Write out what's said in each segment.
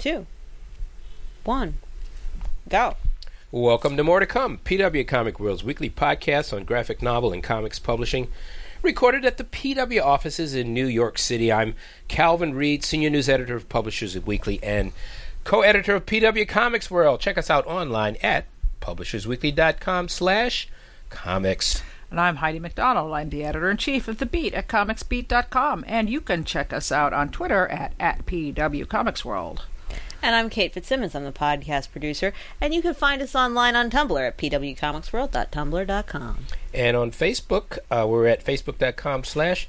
two, one, go. Welcome to More to Come, PW Comic World's weekly podcast on graphic novel and comics publishing, recorded at the PW offices in New York City. I'm Calvin Reid, senior news editor of Publishers Weekly and co-editor of PW Comics World. Check us out online at publishersweekly.com slash comics. And I'm Heidi MacDonald. I'm the editor in chief of The Beat at comicsbeat.com. And you can check us out on Twitter at, at PW Comics World. And I'm Kate Fitzsimons. I'm the podcast producer. And you can find us online on Tumblr at pwcomicsworld.tumblr.com. And on Facebook, uh, we're at facebook.com slash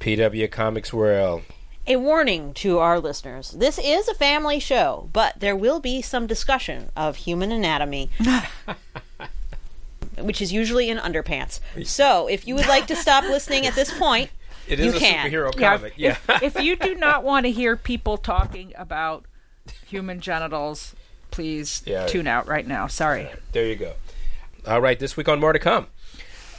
pwcomicsworld. A warning to our listeners this is a family show, but there will be some discussion of human anatomy. which is usually in underpants. So, if you would like to stop listening at this point, It is You a can. superhero Yeah, comic. Yeah. If, if you do not want to hear people talking about human genitals, please Yeah. tune out right now. Sorry. There you go. All right, this week on More to Come.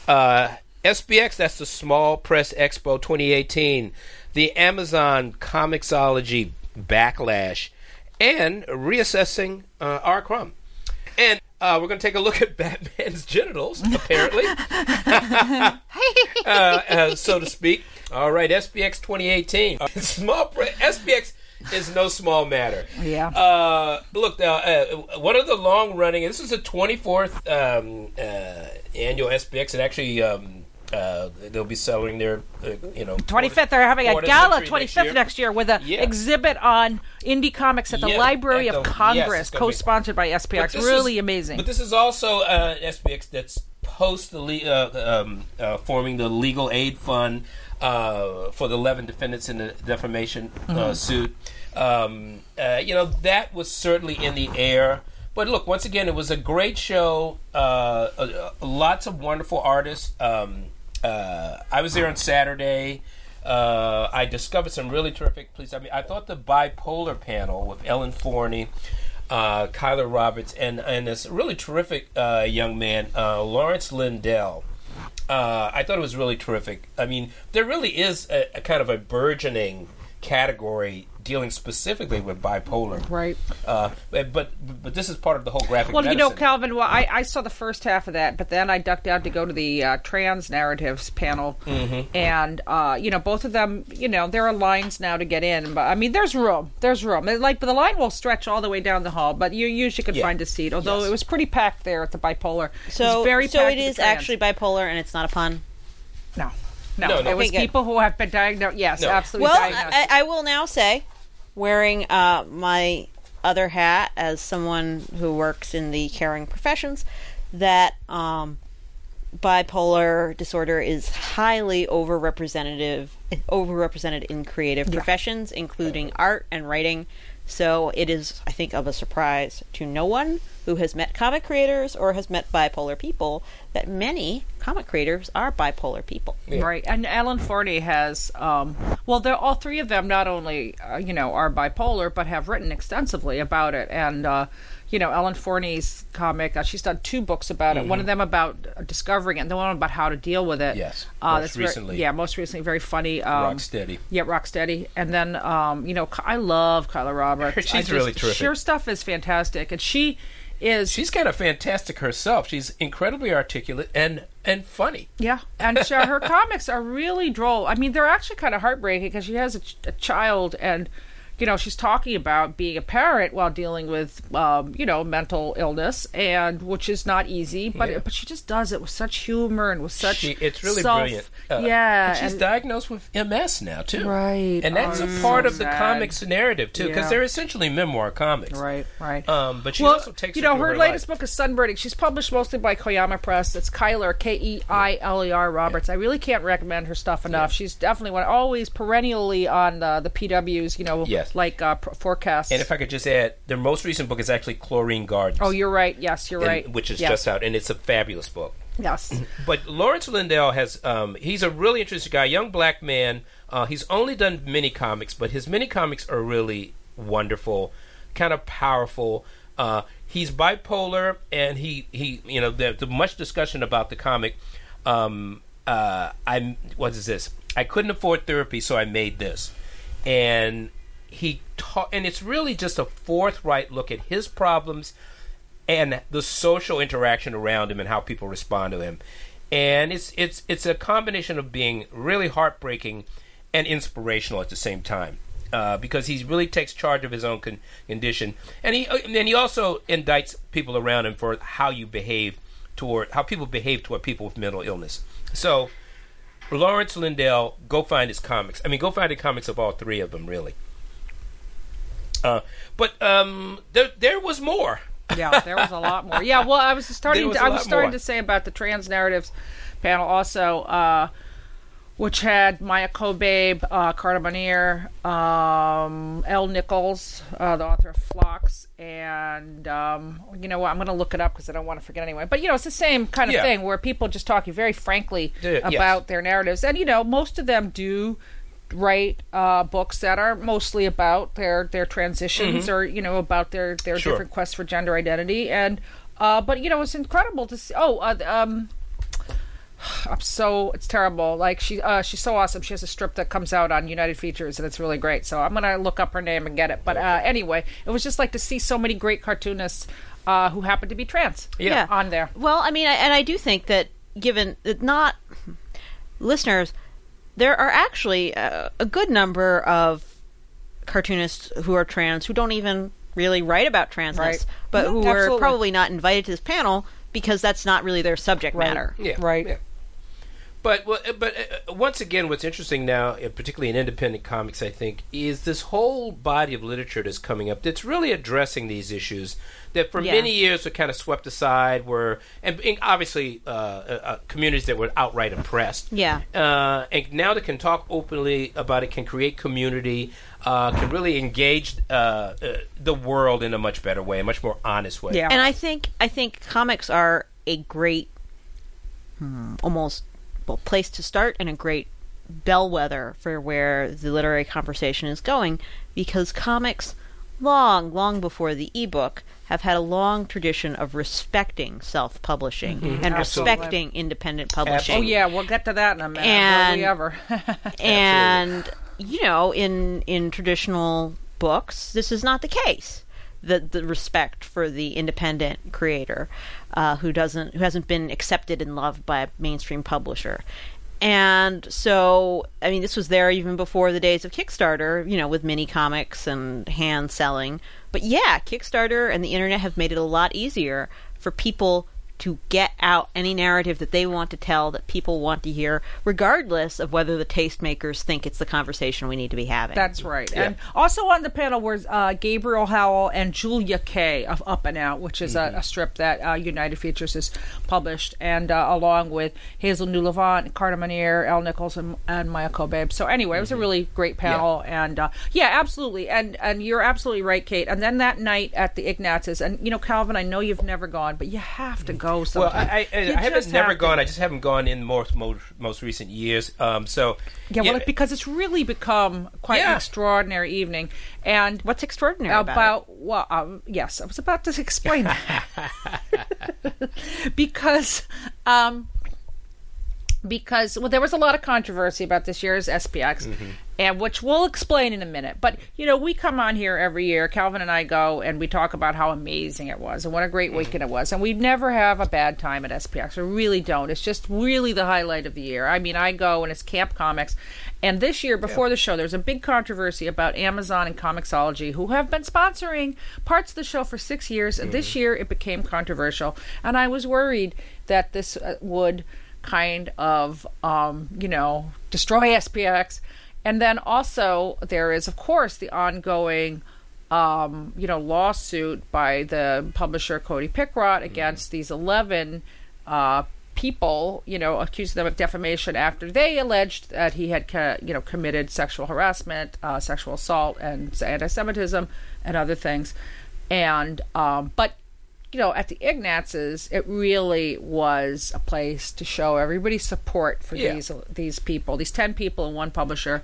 Uh, SPX, that's the Small Press Expo 2018, the Amazon Comixology Backlash, and reassessing uh, R. Crumb. And uh, we're going to take a look at Batman's genitals, apparently, uh, uh, so to speak. All right, SPX 2018. Uh, small pre- SPX is no small matter. Yeah. Uh, look, uh, uh, one of the long running, this is the 24th um, uh, annual SPX. It actually, um, uh, they'll be selling their, uh, you know, 25th, they're having a gala 25th next year, with an Yeah. exhibit on indie comics at the Yeah, Library at of the- yes, Congress, it's co-sponsored by SPX. Really is- amazing. But this is also uh, SPX that's post the le- uh, um, uh, forming the legal aid fund uh, for the 11 defendants in the defamation uh, Mm-hmm. suit. Um, uh, you know, that was certainly in the air. But look, once again, it was a great show. Uh, lots of wonderful artists. Um, uh, I was there on Saturday. Uh, I discovered some really terrific. Please, I mean, I thought the bipolar panel with Ellen Forney, uh, Keiler Roberts, and and this really terrific uh, young man, uh, Lawrence Lindell. Uh, I thought it was really terrific. I mean, there really is a, a kind of a burgeoning category dealing specifically with bipolar. right. Uh, but, but but this is part of the whole graphic. Well, you know. Calvin, well, I, I saw the first half of that, but then I ducked out to go to the uh, trans narratives panel, Mm-hmm. and uh, you know, both of them, you know, there are lines now to get in, but I mean, there's room, there's room. And, Like, but the line will stretch all the way down the hall, but you usually could Yeah. find a seat. Although Yes. it was pretty packed there at the bipolar. so it's very so packed it with is actually bipolar and it's not a pun. no. No, No, no. it was Okay, people who have been diagnosed. Yes, No. absolutely Well, diagnosed. I, I will now say, wearing uh, my other hat as someone who works in the caring professions, that um, bipolar disorder is highly overrepresentative, overrepresented in creative professions, including art and writing. So it is, I think, of a surprise to no one who has met comic creators or has met bipolar people that many comic creators are bipolar people. Yeah. Right, and Ellen Forney has, um, well, they're all three of them not only, uh, you know, are bipolar, but have written extensively about it. And, uh, you know, Ellen Forney's comic, uh, she's done two books about it. One of them about discovering it, and the one about how to deal with it. Mm-hmm. Yes, uh, most that's very- recently. yeah, most recently, very funny. Um, Rocksteady. Yeah, Rocksteady. And then, um, you know, I love Keiler Roberts. She's just- really terrific. Her stuff is fantastic, and she is She's kind of fantastic herself. She's incredibly articulate and and funny. Yeah, and her comics are really droll. I mean, they're actually kind of heartbreaking because she has a, ch- a child, and you know, she's talking about being a parent while dealing with, um, you know, mental illness, and which is not easy. But Yeah. but she just does it with such humor and with such. She, it's really self- brilliant. Uh, yeah, and she's and- diagnosed with MS now too. Right. and that's Oh, a part so of the sad. comics narrative too, because Yeah. they're essentially memoir comics. Right, right. Um, but she well, also takes you know, her, her latest life. book is Sunburning. She's published mostly by Koyama Press. It's Keiler K E I L E R Roberts. I really can't recommend her stuff enough. She's definitely one, always perennially on the, the PWs. You know, Yes. Like uh, pr- forecasts. And if I could just add, their most recent book is actually Chlorine Gardens. oh, you're right. Yes, you're and- right. which is Yes. just out, and it's a fabulous book. yes. But Lawrence Lindell has, um, he's a really interesting guy, young black man. Uh, he's only done mini comics, but his mini comics are really wonderful, kind of powerful. Uh, he's bipolar, and he, he you know, there's much discussion about the comic. Um, uh, I'm, what is this? I couldn't afford therapy, so I made this. And he ta- and it's really just a forthright look at his problems and the social interaction around him and how people respond to him. And it's it's it's a combination of being really heartbreaking and inspirational at the same time. Uh, because he really takes charge of his own con- condition, and he uh, and he also indicts people around him for how you behave toward how people behave toward people with mental illness. So, Lawrence Lindell, go find his comics. I mean, go find the comics of all three of them, really. Uh, but um, there there was more. yeah, there was a lot more. Yeah, well, I was starting. Was To, I was starting more. to say about the trans narratives panel also, uh, which had Maia Kobabe, uh, Carta Monir, um, L. Nichols, uh, the author of Flocks, and um, you know what? I'm going to look it up because I don't want to forget anyway. But you know, it's the same kind of Yeah. thing where people just talking very frankly Yeah, yes. about their narratives, and you know, most of them do write uh, books that are mostly about their their transitions or you know about their their Mm-hmm. Sure. different quests for gender identity and uh, but you know it's incredible to see oh uh, um I'm so it's terrible like she uh, she's so awesome she has a strip that comes out on United Features and it's really great so I'm gonna look up her name and get it but uh, anyway it was just like to see so many great cartoonists uh, who happen to be trans Yeah. on there Well, I mean, I, and I do think that given that not listeners, there are actually a, a good number of cartoonists who are trans who don't even really write about transness, Right. but Yeah, who were absolutely. probably not invited to this panel because that's not really their subject Right. matter. Yeah, Right. yeah. But uh, but uh, once again, what's interesting now, uh, particularly in independent comics, I think, is this whole body of literature that's coming up that's really addressing these issues that for Yeah. many years were kind of swept aside. Were and, and obviously uh, uh, uh, communities that were outright oppressed. Yeah. Uh, and now they can talk openly about it, can create community, uh, can really engage uh, uh, the world in a much better way, a much more honest way. Yeah. And I think I think comics are a great, hmm, almost well, place to start and a great bellwether for where the literary conversation is going, because comics, long long before the ebook, have had a long tradition of respecting self-publishing mm-hmm. and Absolutely. respecting independent publishing. oh yeah we'll get to that in a minute And- ever and you know in in traditional books this is not the case the the respect for the independent creator uh, who doesn't who hasn't been accepted and loved by a mainstream publisher. And so i mean this was there even before the days of kickstarter you know with mini comics and hand selling. But yeah kickstarter and the internet have made it a lot easier for people to get out any narrative that they want to tell that people want to hear, regardless of whether the tastemakers think it's the conversation we need to be having. That's right. Yeah. And also on the panel was uh, Gabriel Howell and Julia Kaye of Up and Out, which is a, a strip that uh, United Features has published, and uh, along with Hazel New Levant, Carta Monir, L. Nichols, and, and Maia Kobabe. So anyway, it was a really great panel, and uh, yeah, absolutely. And and you're absolutely right, Kate. And then that night at the Ignatz's, and you know, Calvin, I know you've never gone, but you have to go. Well, Sometime. I, I, I haven't just never have to. gone. I just haven't gone in most most, most recent years. Um, so Yeah, well, because it's really become quite an extraordinary evening, and What's extraordinary about, about well um, yes i was about to explain that because um because well there was a lot of controversy about this year's spx Mm-hmm. And which we'll explain in a minute. But you know we come on here every year. Calvin and i go and we talk about how amazing it was and what a great weekend it was. And we never have a bad time at spx we really don't. It's just really the highlight of the year. I mean i go and it's camp comics. And this year before the show there's a big controversy about amazon and comixology who have been sponsoring parts of the show for six years. And this year it became controversial. And i was worried that this uh, would kind of um, you know destroy spx and then also there is of course the ongoing um, you know lawsuit by the publisher cody Pickrodt against these 11 uh, people you know accusing them of defamation after they alleged that he had co- you know committed sexual harassment uh, sexual assault and anti-semitism and other things. And um, but you know, at the Ignatz's, it really was a place to show everybody's support for Yeah. these these people, these ten people and one publisher,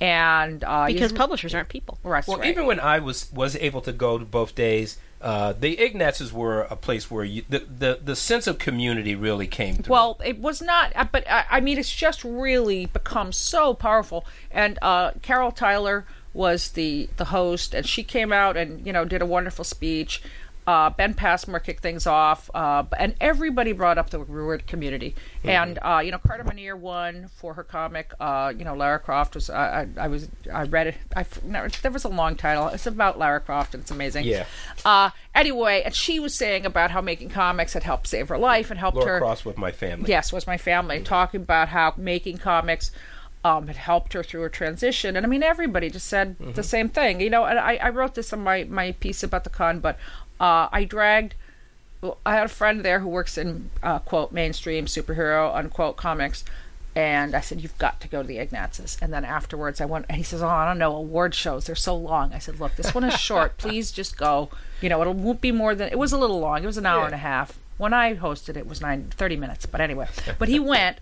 and uh, because you- publishers aren't people. Right, Well, right. even when I was was able to go to both days, uh, the Ignatzes were a place where you, the, the the sense of community really came through. Well, it was not, uh, but I, I mean, it's just really become so powerful. And uh, Carol Tyler was the the host, and she came out and you know did a wonderful speech. Uh, ben Passmore kicked things off, uh, and everybody brought up the word community. And uh, you know, Carta Monir won for her comic. Uh, you know, Lara Croft was. I, I, I was. I read it. I no, there was a long title. It's about Lara Croft, and it's amazing. Yeah. Uh, anyway, and she was saying about how making comics had helped save her life and helped Laura her. Cross with my family. Yes, was my family talking about how making comics um, had helped her through her transition, and I mean everybody just said the same thing. You know, and I, I wrote this in my my piece about the con, but uh, I dragged. well, I had a friend there who works in uh, quote mainstream superhero unquote comics. And I said, "You've got to go to the Ignatzes." And then afterwards, I went, and he says, "Oh, I don't know, award shows. They're so long." I said, "Look, this one is short. Please just go. You know, it won't be more than it was a little long. It was an hour Yeah. and a half. When I hosted, it was nine thirty minutes. But anyway, but he went,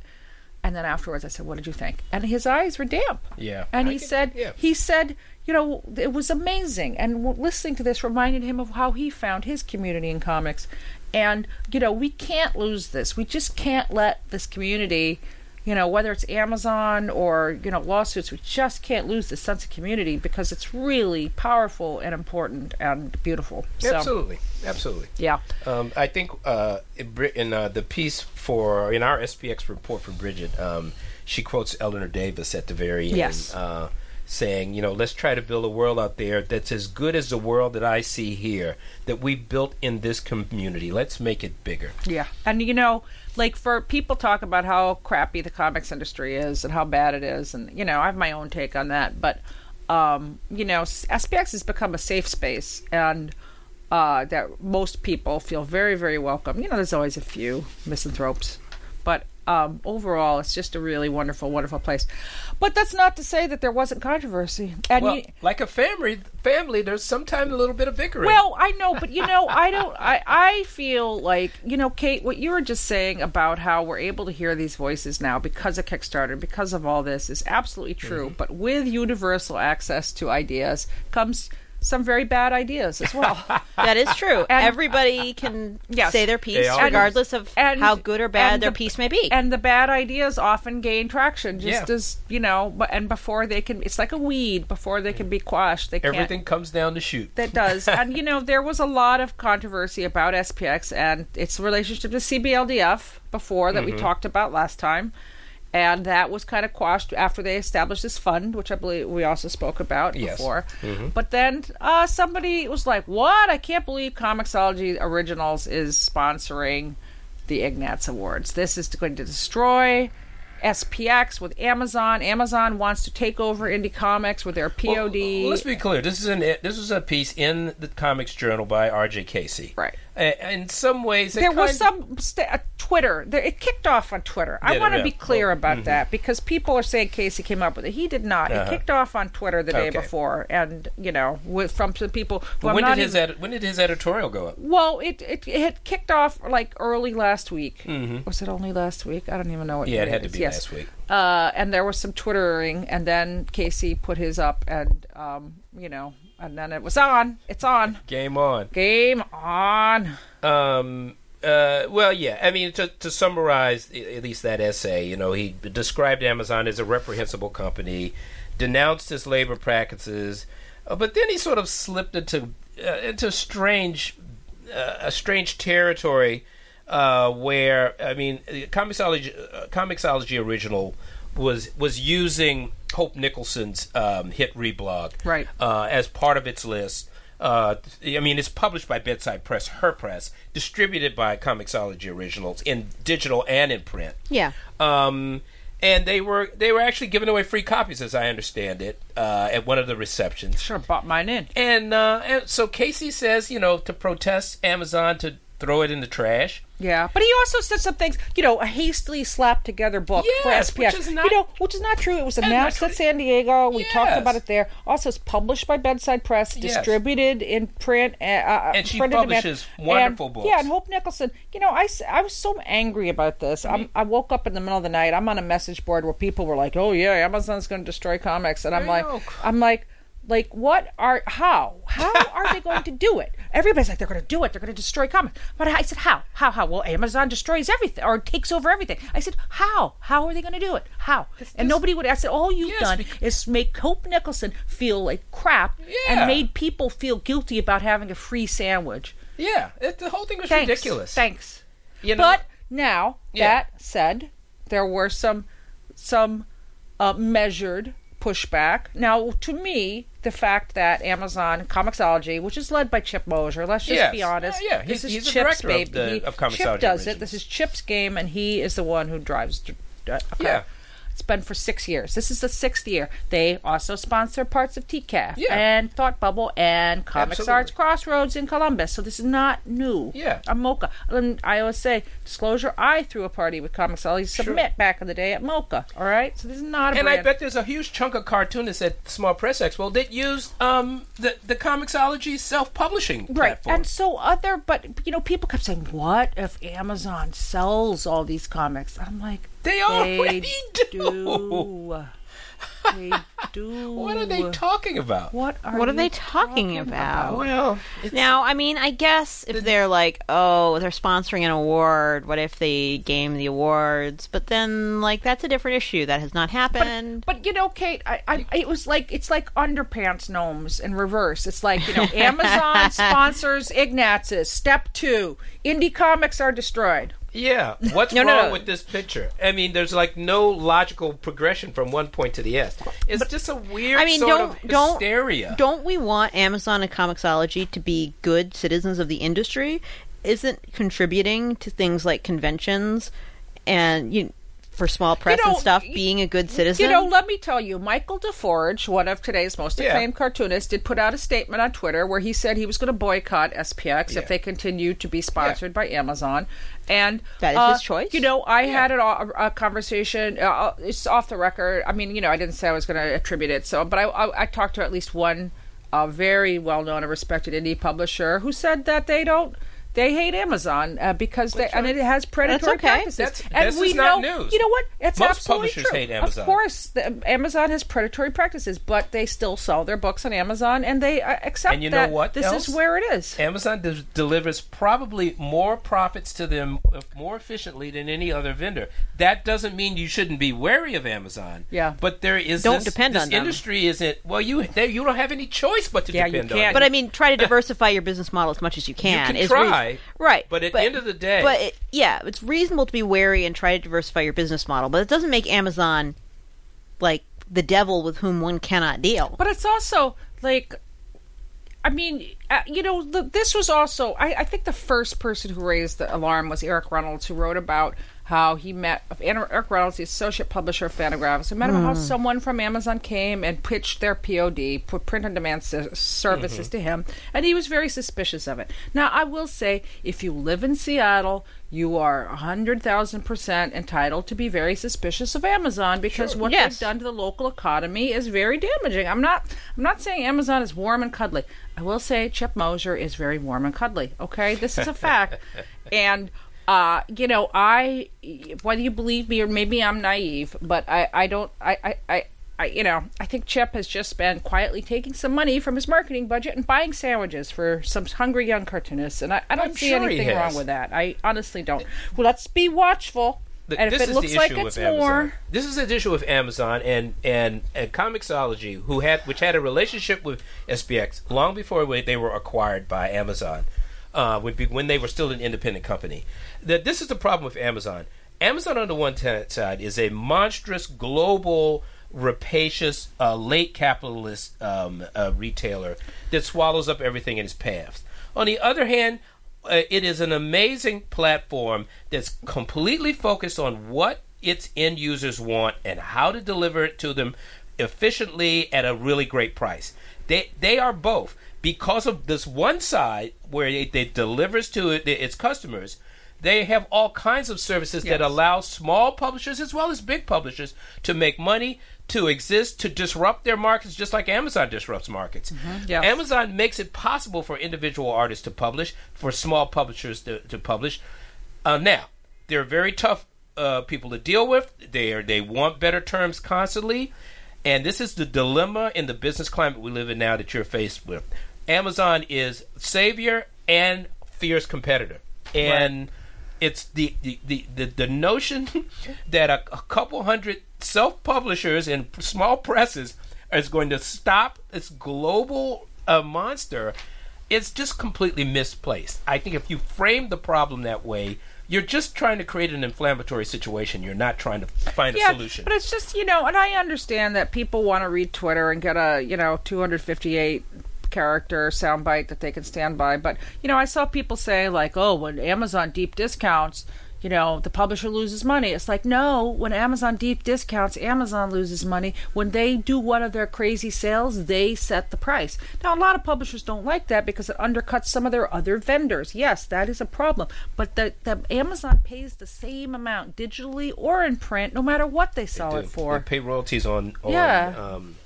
and then afterwards, I said, "What did you think?" And his eyes were damp. Yeah. And I he can- said, yeah. he said, you know, it was amazing. And listening to this reminded him of how he found his community in comics. And, you know, we can't lose this. We just can't let this community, you know, whether it's Amazon or, you know, lawsuits, we just can't lose this sense of community because it's really powerful and important and beautiful. So, Absolutely, absolutely. yeah. Um, I think uh, in, uh, the piece for in our SPX report for Bridget, um, she quotes Eleanor Davis at the very end, Yes. uh, saying, "You know, let's try to build a world out there that's as good as the world that I see here that we built in this community. Let's make it bigger." Yeah. And you know, like for people talk about how crappy the comics industry is and how bad it is and you know, I have my own take on that, but um, you know, SPX has become a safe space and uh, that most people feel very, very welcome. You know, there's always a few misanthropes, but um, overall, it's just a really wonderful, wonderful place. But that's not to say that there wasn't controversy. And Well, you, like a family, family, there's sometimes a little bit of bickering. well, I know, but you know, I don't. I I feel like you know, Kate, what you were just saying about how we're able to hear these voices now because of Kickstarter, because of all this, is absolutely true. But with universal access to ideas comes some very bad ideas as well. That is true. And- Everybody can Yes. say their piece, They do. regardless of And- how good or bad their the- piece may be. and the bad ideas often gain traction, just Yeah. as you know. And before they can, it's like a weed. Before they can be quashed, they can't. Everything comes down to shoot. That does. and, you know, there was a lot of controversy about SPX and its relationship to CBLDF before that Mm-hmm. we talked about last time. And that was kind of quashed after they established this fund, which I believe we also spoke about Yes. before. But then uh, somebody was like, What? I can't believe Comixology Originals is sponsoring the Ignatz Awards. This is going to destroy SPX with Amazon. Amazon wants to take over indie comics with their POD. Well, let's be clear. This is an this was a piece in the Comics Journal by R.J. Casey. Right. A- in some ways, it there was some st- uh, Twitter. There, it kicked off on Twitter. I want to Yeah. be clear Well, about that because people are saying Casey came up with it. He did not. Uh-huh. It kicked off on Twitter the day Okay. before, and you know, with from some people. Who But I'm when did his even- edi- when did his editorial go up? well, it, it it had kicked off like early last week. Was it only last week? I don't even know what. Mm-hmm. Yeah, it day had to be Yes. last week. Uh, and there was some twittering, and then Casey put his up, and um, you know, and then it was on. It's on. Game on. Game on. Um. Uh, well, yeah. I mean, to, to summarize at least that essay, you know, he described Amazon as a reprehensible company, denounced its labor practices, uh, but then he sort of slipped into uh, into strange uh, a strange territory uh, where I mean, uh, Comixology, uh, Comixology original was was using Hope Nicholson's um, hit reblog Right. uh, as part of its list. Uh, I mean, it's published by Bedside Press, her press, distributed by Comixology Originals in digital and in print. yeah. Um, and they were they were actually giving away free copies, as I understand it, uh, at one of the receptions. Sure, bought mine in. And, uh, and so Casey says, you know, to protest Amazon to throw it in the trash. Yeah, but he also said some things. You know, a hastily slapped together book Yes, for SPX. which is not- you know, which is not true. It was announced at. San Diego. We talked about it there. Also, it's published by Bedside Press, Yes. distributed in print. Uh, uh, And she printed in demand. publishes wonderful And- books. Yeah, and Hope Nicholson. You know, I, I was so angry about this. I'm, I woke up in the middle of the night. I'm on a message board where people were like, "Oh yeah, Amazon's going to destroy comics," and I'm like, go. I'm like. Like, what are how how are they going to do it? Everybody's like, they're going to do it. They're going to destroy comics. But I said, how? How? How? Well, Amazon destroys everything or takes over everything. I said, how? How are they going to do it? How? and nobody would. I said, all you've Yes, done bec- is make Hope Nicholson feel like crap Yeah. and made people feel guilty about having a free sandwich. Yeah, it, the whole thing was Thanks. ridiculous. Thanks. You know? But now Yeah. that said, there were some some uh, measured pushback. Now, to me, the fact that Amazon Comixology, which is led by Chip Mosher, let's just Yes. be honest, Yeah, yeah. this He's- is he's the Chip's director of baby. the- He- of Chip does it. This is Chip's game, and he is the one who drives. Uh. Yeah. It's been for six years. This is the sixth year. They also sponsor parts of TCAF Yeah. and Thought Bubble and Comics Absolutely. Arts Crossroads in Columbus. So this is not new. Yeah. I'm MoCCA. And I always say, disclosure, I threw a party with Comixology Submit back in the day at MoCCA. All right? So this is not a And I bet there's a huge chunk of cartoonists at Small Press Expo that use um, the the Comixology self-publishing Right. platform. And so other, but, you know, people kept saying, what if Amazon sells all these comics? I'm like, They they already do. do. They do. what are they talking about? What are, What are they talking about? Well, it's, Now, I mean, I guess if they're like, oh, they're sponsoring an award, what if they game the awards? But then, like, that's a different issue. That has not happened. But you know, Kate, I, I it was like it's like underpants gnomes in reverse. It's like you know, Amazon sponsors Ignatz's. Step two: indie comics are destroyed. Yeah. What's No, wrong no, no. with this picture? I mean, there's like no logical progression from one point to the next. It's just a weird I mean, sort don't of don't hysteria. don't we want Amazon and Comixology to be good citizens of the industry? Isn't contributing to things like conventions and you for small press know, and stuff being a good citizen? You know, let me tell you, Michael DeForge, one of today's most Yeah. acclaimed cartoonists, did put out a statement on Twitter where he said he was going to boycott SPX Yeah. if they continued to be sponsored by Amazon. And That is uh, his choice. You know, I had an, a, a conversation. Uh, it's off the record. I mean, you know, I didn't say I was going to attribute it. So, but I, I, I talked to at least one uh, very well-known and respected indie publisher who said that they don't. They hate Amazon uh, because they, and it has predatory okay. practices. That's- and this we is not know, news. you know what? It's Most absolutely publishers true. hate Amazon. Of course, the, Amazon has predatory practices, but they still sell their books on Amazon, and they uh, accept And you know what this else? is where it is. Amazon de- delivers probably more profits to them uh, more efficiently than any other vendor. That doesn't mean you shouldn't be wary of Amazon. Yeah. But there is Don't this, depend this on them. industry isn't well. You they, you don't have any choice but to Yeah, you depend on. can't. them. But I mean, try to diversify your business model as much as you can. You can is try, reas- right? but at the end of the day- but it, yeah, it's reasonable to be wary and try to diversify your business model. But it doesn't make Amazon like the devil with whom one cannot deal. But it's also like, I mean, uh, you know, the, this was also. I, I think the first person who raised the alarm was Eric Reynolds, who wrote about how he met Eric Reynolds, the associate publisher of Fantagraphics, and met him how hmm. someone from Amazon came and pitched their POD, put print on demand s- services mm-hmm. to him, and he was very suspicious of it. Now, I will say, if you live in Seattle, you are hundred thousand percent entitled to be very suspicious of Amazon because what Yes. they've done to the local economy is very damaging. I'm not I'm not saying Amazon is warm and cuddly. I will say Chip Mosher is very warm and cuddly. Okay, this is a fact. and uh, you know, I whether you believe me or maybe I'm naive, but I I don't I I. I I, you know, I think Chip has just been quietly taking some money from his marketing budget and buying sandwiches for some hungry young cartoonists, and I, I don't I'm see sure anything wrong with that. I honestly don't. Well, let's be watchful, Th- and if it looks like it's Amazon. more, This is the issue with Amazon and and and Comixology, who had which had a relationship with SPX long before they were acquired by Amazon, uh, would be when they were still an independent company. That this is the problem with Amazon. Amazon on the one side is a monstrous global rapacious uh, late capitalist um, uh, retailer that swallows up everything in its path. On the other hand, uh, it is an amazing platform that's completely focused on what its end users want and how to deliver it to them efficiently at a really great price. They they are both because of this one side where it, it delivers to it, its customers. They have all kinds of services that allow small publishers as well as big publishers to make money, to exist, to disrupt their markets, just like Amazon disrupts markets. yes. Amazon makes it possible for individual artists to publish, for small publishers to, to publish. Uh, now, they're very tough uh, people to deal with. They are they want better terms constantly, And this is the dilemma in the business climate we live in now that you're faced with. Amazon is savior and fierce competitor. And it's the, the, the, the, the notion that a, a couple hundred self publishers and small presses is going to stop this global uh, monster it's just completely misplaced. I think if you frame the problem that way, you're just trying to create an inflammatory situation. You're not trying to find a solution. But it's just, you know, and I understand that people want to read Twitter and get a, you know, 258 character soundbite that they can stand by. But, you know, I saw people say, like, oh, when Amazon deep discounts, you know, the publisher loses money. It's like, no, when Amazon deep discounts, Amazon loses money. When they do one of their crazy sales, they set the price. Now, a lot of publishers don't like that because it undercuts some of their other vendors. Yes, that is a problem. But the, the Amazon pays the same amount digitally or in print, no matter what they sell Do- it for. They pay royalties on on Yeah. um,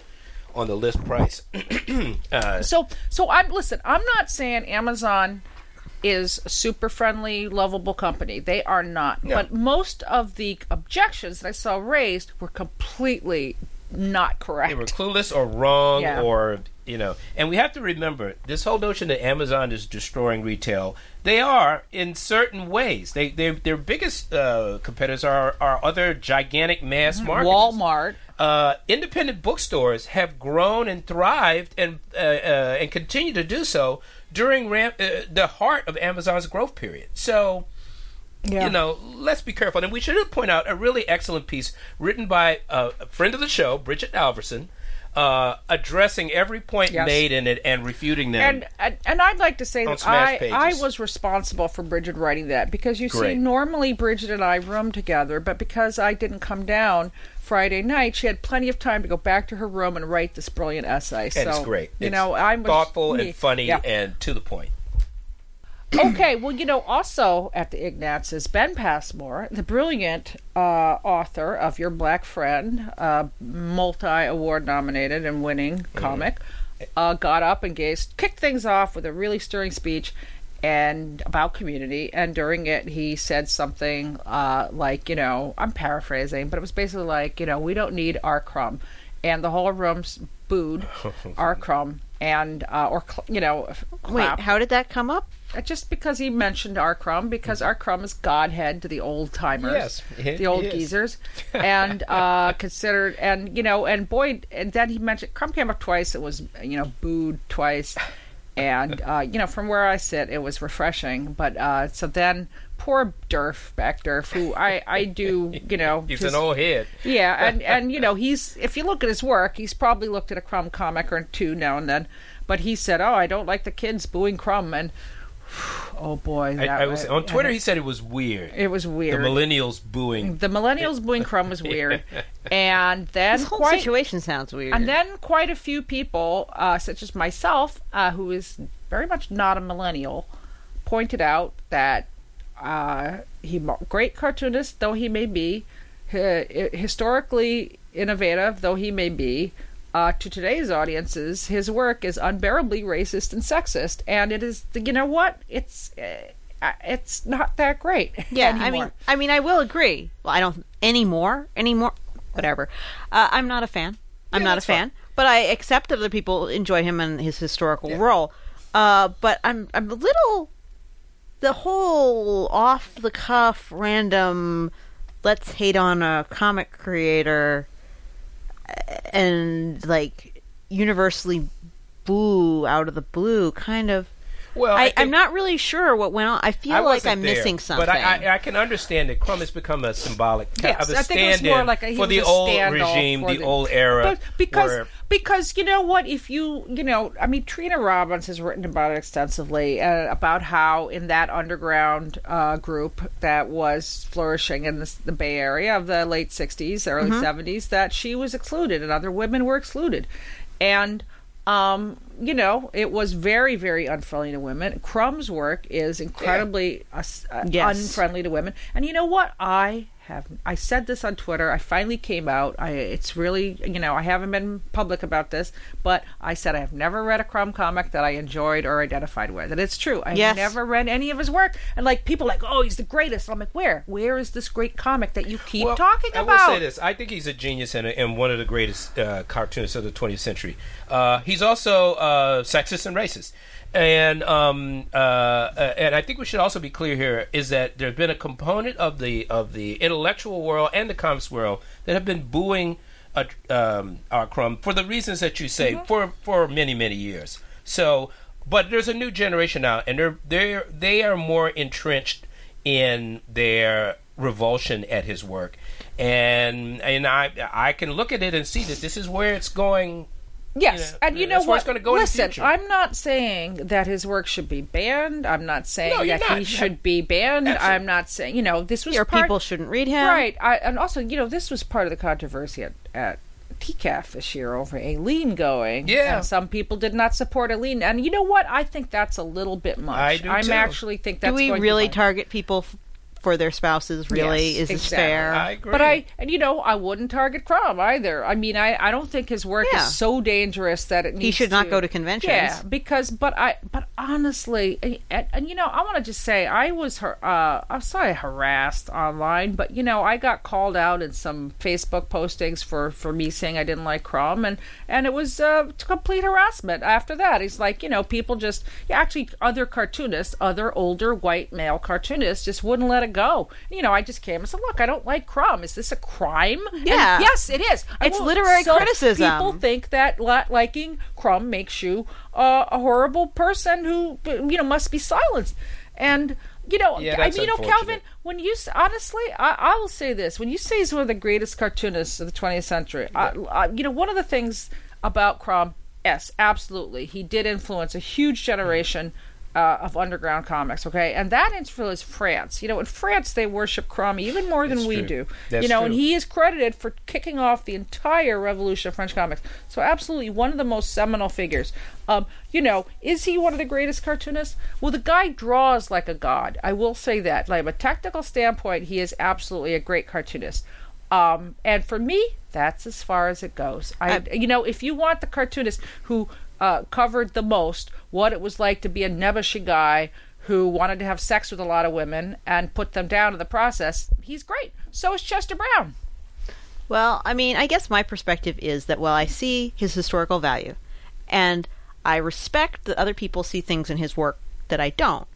on the list price. uh, So, so I'm listen. I'm not saying Amazon is a super friendly, lovable company. They are not. But most of the objections that I saw raised were completely not correct. they were clueless or wrong Yeah. or you know and we have to remember this whole notion that amazon is destroying retail they are in certain ways they they their biggest uh, competitors are are other gigantic mass markets Walmart. uh, independent bookstores have grown and thrived and uh, uh, and continue to do so during ram- uh, the heart of Amazon's growth period. So, Yeah. you know, let's be careful. And we should point out a really excellent piece written by uh, a friend of the show, Bridget Alverson, uh, addressing every point Yes. made in it and refuting them. And, and and I'd like to say that I, Pages. I was responsible for Bridget writing that because you see normally Bridget and I room together, but because I didn't come down Friday night, she had plenty of time to go back to her room and write this brilliant essay. and so it's great. You It's know, I'm thoughtful and funny yeah. and to the point. Okay, well, you know, also at the Ignatz is Ben Passmore, the brilliant uh, author of Your Black Friend, uh, multi award nominated and winning comic, uh, got up and gave, kicked things off with a really stirring speech and about community. And during it he said something uh, like you know i'm paraphrasing but it was basically like you know we don't need R. Crumb. And the whole room's booed our crumb and uh, or cl- you know Wait, how did that come up? Uh, just because he mentioned R. Crumb, because R. Crumb is godhead to the old timers, Yes, the old geezers, and uh, considered, and you know, and boy, and then he mentioned crumb came up twice. It was you know booed twice, and uh, you know from where I sit, it was refreshing. But uh, so then poor Derf Backderf, who I I do you know He's an old head. yeah, and and you know he's if you look at his work, he's probably looked at a Crumb comic or two now and then, but he said, "Oh, I don't like the kids booing Crumb," and oh boy, I, that I was on Twitter. It, He said it was weird. it was weird. the millennials booing. The millennials booing Crumb was weird, and then This whole quite situation sounds weird. and then quite a few people, uh, such as myself, uh, who is very much not a millennial, pointed out that uh, he great cartoonist though he may be, historically innovative though he may be. Uh, to today's audiences, his work is unbearably racist and sexist, and it is. You know what? It's uh, it's not that great. yeah, I mean, I mean, I will agree. Well, I don't anymore, anymore, whatever. Uh, I'm not a fan. I'm Yeah, not a that's fine. fan, but I accept that other people enjoy him and his historical role. Uh, but I'm I'm a little the whole off the cuff random let's hate on a comic creator uh, and like universally boo out of the blue kind of Well, I, I'm not really sure what went on. I feel I like I'm there, missing something. But I, I, I can understand that Crumb has become a symbolic Yes, of a I think it was stand-in more like a- for the old regime, the, the- old era. But because where- because you know what, if you you know, I mean, Trina Robbins has written about it extensively uh, about how in that underground uh, group that was flourishing in the, the Bay Area of the late '60s, early '70s, that she was excluded and other women were excluded, and um, you know, it was very, very unfriendly to women. Crumb's work is incredibly s- uh, Yes. unfriendly to women, and you know what? I have I said this on Twitter. I finally came out. I it's really you know I haven't been public about this, but I said I have never read a Crumb comic that I enjoyed or identified with, and it's true. I've Yes. never read any of his work, and like people like, oh, he's the greatest. I'm like, where? Where is this great comic that you keep Well, talking about? I about? will say this: I think he's a genius and, and one of the greatest uh, cartoonists of the 20th century. Uh, he's also uh, sexist and racist, and um, uh, uh, and I think we should also be clear here is that there's been a component of the of the intellectual world and the comics world that have been booing uh, um, R. Crumb for the reasons that you say Mm-hmm. for for many many years. So, but there's a new generation now, and they're they they are more entrenched in their revulsion at his work, and and I I can look at it and see that this is where it's going. Yes, know, and you uh, know what? it's gonna go in the Listen. I'm not saying that his work should be banned. I'm not saying No, that not. he should be banned. Absolutely. I'm not saying you know this was Or part, people shouldn't read him. right. I, and also, you know, this was part of the controversy at, at TCAF this year over Aline going. Yeah. and some people did not support Aline, and you know what? I think that's a little bit much. I do I'm too. actually think that's Do we going really too far. target people f- for their spouses? Really, Yes, is this exactly. fair? I agree. But I, and you know, I wouldn't target Crumb either. I mean, I, I don't think his work Yeah. is so dangerous that it needs he should not to- go to conventions. Yeah, because but I but honestly, and, and, and, you know, I want to just say I was her. Uh, I'm sorry, harassed online, but you know, I got called out in some Facebook postings for for me saying I didn't like Crumb, and and it was uh, complete harassment. After that, he's like, you know, people just yeah, actually other cartoonists, other older white male cartoonists, just wouldn't let it go. You know, I just came and said, look, I don't like Crumb. Is this a crime? And Yeah. yes, it is. I It's will- literary some criticism. People think that liking Crumb makes you uh, a horrible person who you know must be silenced. And you know, Yeah, I mean, you know. Calvin, when you honestly, I, I will say this: when you say he's one of the greatest cartoonists of the 20th century, I, I, you know, one of the things about Crumb, yes, absolutely, he did influence a huge generation. Uh, of underground comics, okay, and that influenced France. You know, in France they worship Crumb even more than That's we true. do. That's you know, and he is credited for kicking off the entire revolution of French comics. So, absolutely, one of the most seminal figures. Um, you know, is he one of the greatest cartoonists? Well, the guy draws like a god. I will say that. Like, from a technical standpoint, he is absolutely a great cartoonist. Um, and for me, that's as far as it goes. I, you know, if you want the cartoonist who uh, covered the most what it was like to be a nebbishy guy who wanted to have sex with a lot of women and put them down in the process, he's great. So is Chester Brown. Well, I mean, I guess my perspective is that while I see his historical value, and I respect that other people see things in his work that I don't,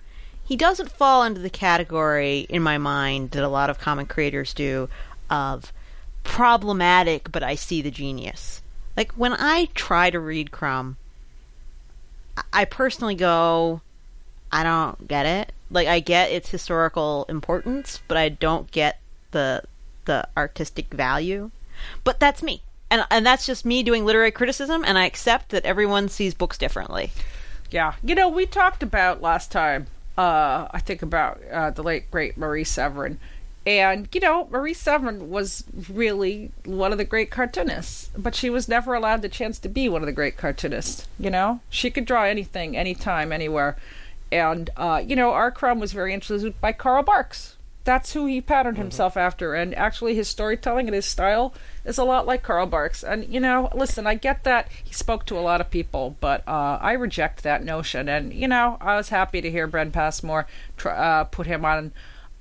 he doesn't fall into the category in my mind that a lot of comic creators do of problematic, but I see the genius. Like when I try to read Crumb, I- personally go, I don't get it. Like I get its historical importance, but I don't get the the artistic value. But that's me. And and that's just me doing literary criticism and I accept that everyone sees books differently. Yeah. You know, we talked about last time, uh, I think about uh, the late, great Marie Severin. And, you know, Marie Severin was really one of the great cartoonists, but she was never allowed the chance to be one of the great cartoonists. You know, she could draw anything, anytime, anywhere. And, uh, you know, R. Crumb was very influenced by Carl Barks. That's who he patterned himself after. And actually, his storytelling and his style is a lot like Carl Barks. And, you know, listen, I get that he spoke to a lot of people, but uh, I reject that notion. And, you know, I was happy to hear Ben Passmore tr- uh, put him on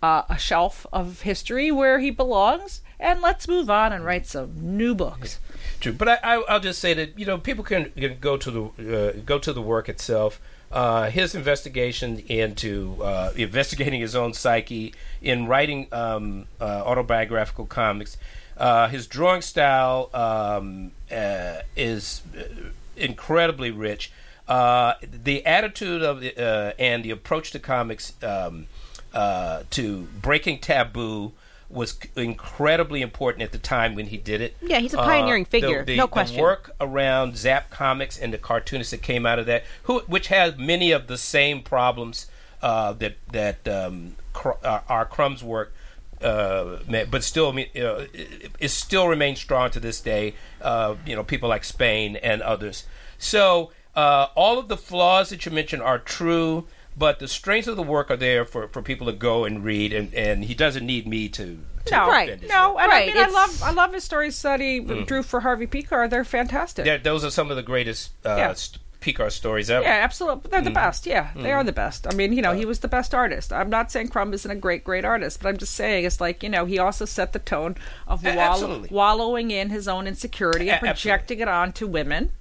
uh, a shelf of history where he belongs. And let's move on and write some new books. True, but I, I, I'll just say that you know people can, can go to the uh, go to the work itself. Uh, his investigation into uh, investigating his own psyche in writing um, uh, autobiographical comics. Uh, his drawing style um, uh, is uh, incredibly rich. The attitude of the, and the approach to comics um, uh, to breaking taboo was incredibly important at the time when he did it. Yeah, he's a pioneering the- figure, the- no the question. work around Zap Comics and the cartoonists that came out of that, who which has many of the same problems uh, that that um, cr- uh, R. Crumb's work. Uh, but still, mean, uh, it, it still remains strong to this day. Uh, you know, people like Spain and others. So uh, all of the flaws that you mentioned are true. But the strengths of the work are there for, for people to go and read, and, and he doesn't need me to. to No, Right. defend his no, and Right, I mean, I love, I love his stories that he drew for Harvey Pekar. They're fantastic. They're- those are some of the greatest uh, Yeah. st- Pekar stories ever. Yeah, absolutely. They're the Mm. best. Yeah, they Mm-hmm. are the best. I mean, you know, Uh. he was the best artist. I'm not saying Crumb isn't a great, great artist, but I'm just saying it's like, you know, he also set the tone of A- wallow- wallowing in his own insecurity and A- absolutely. projecting it onto women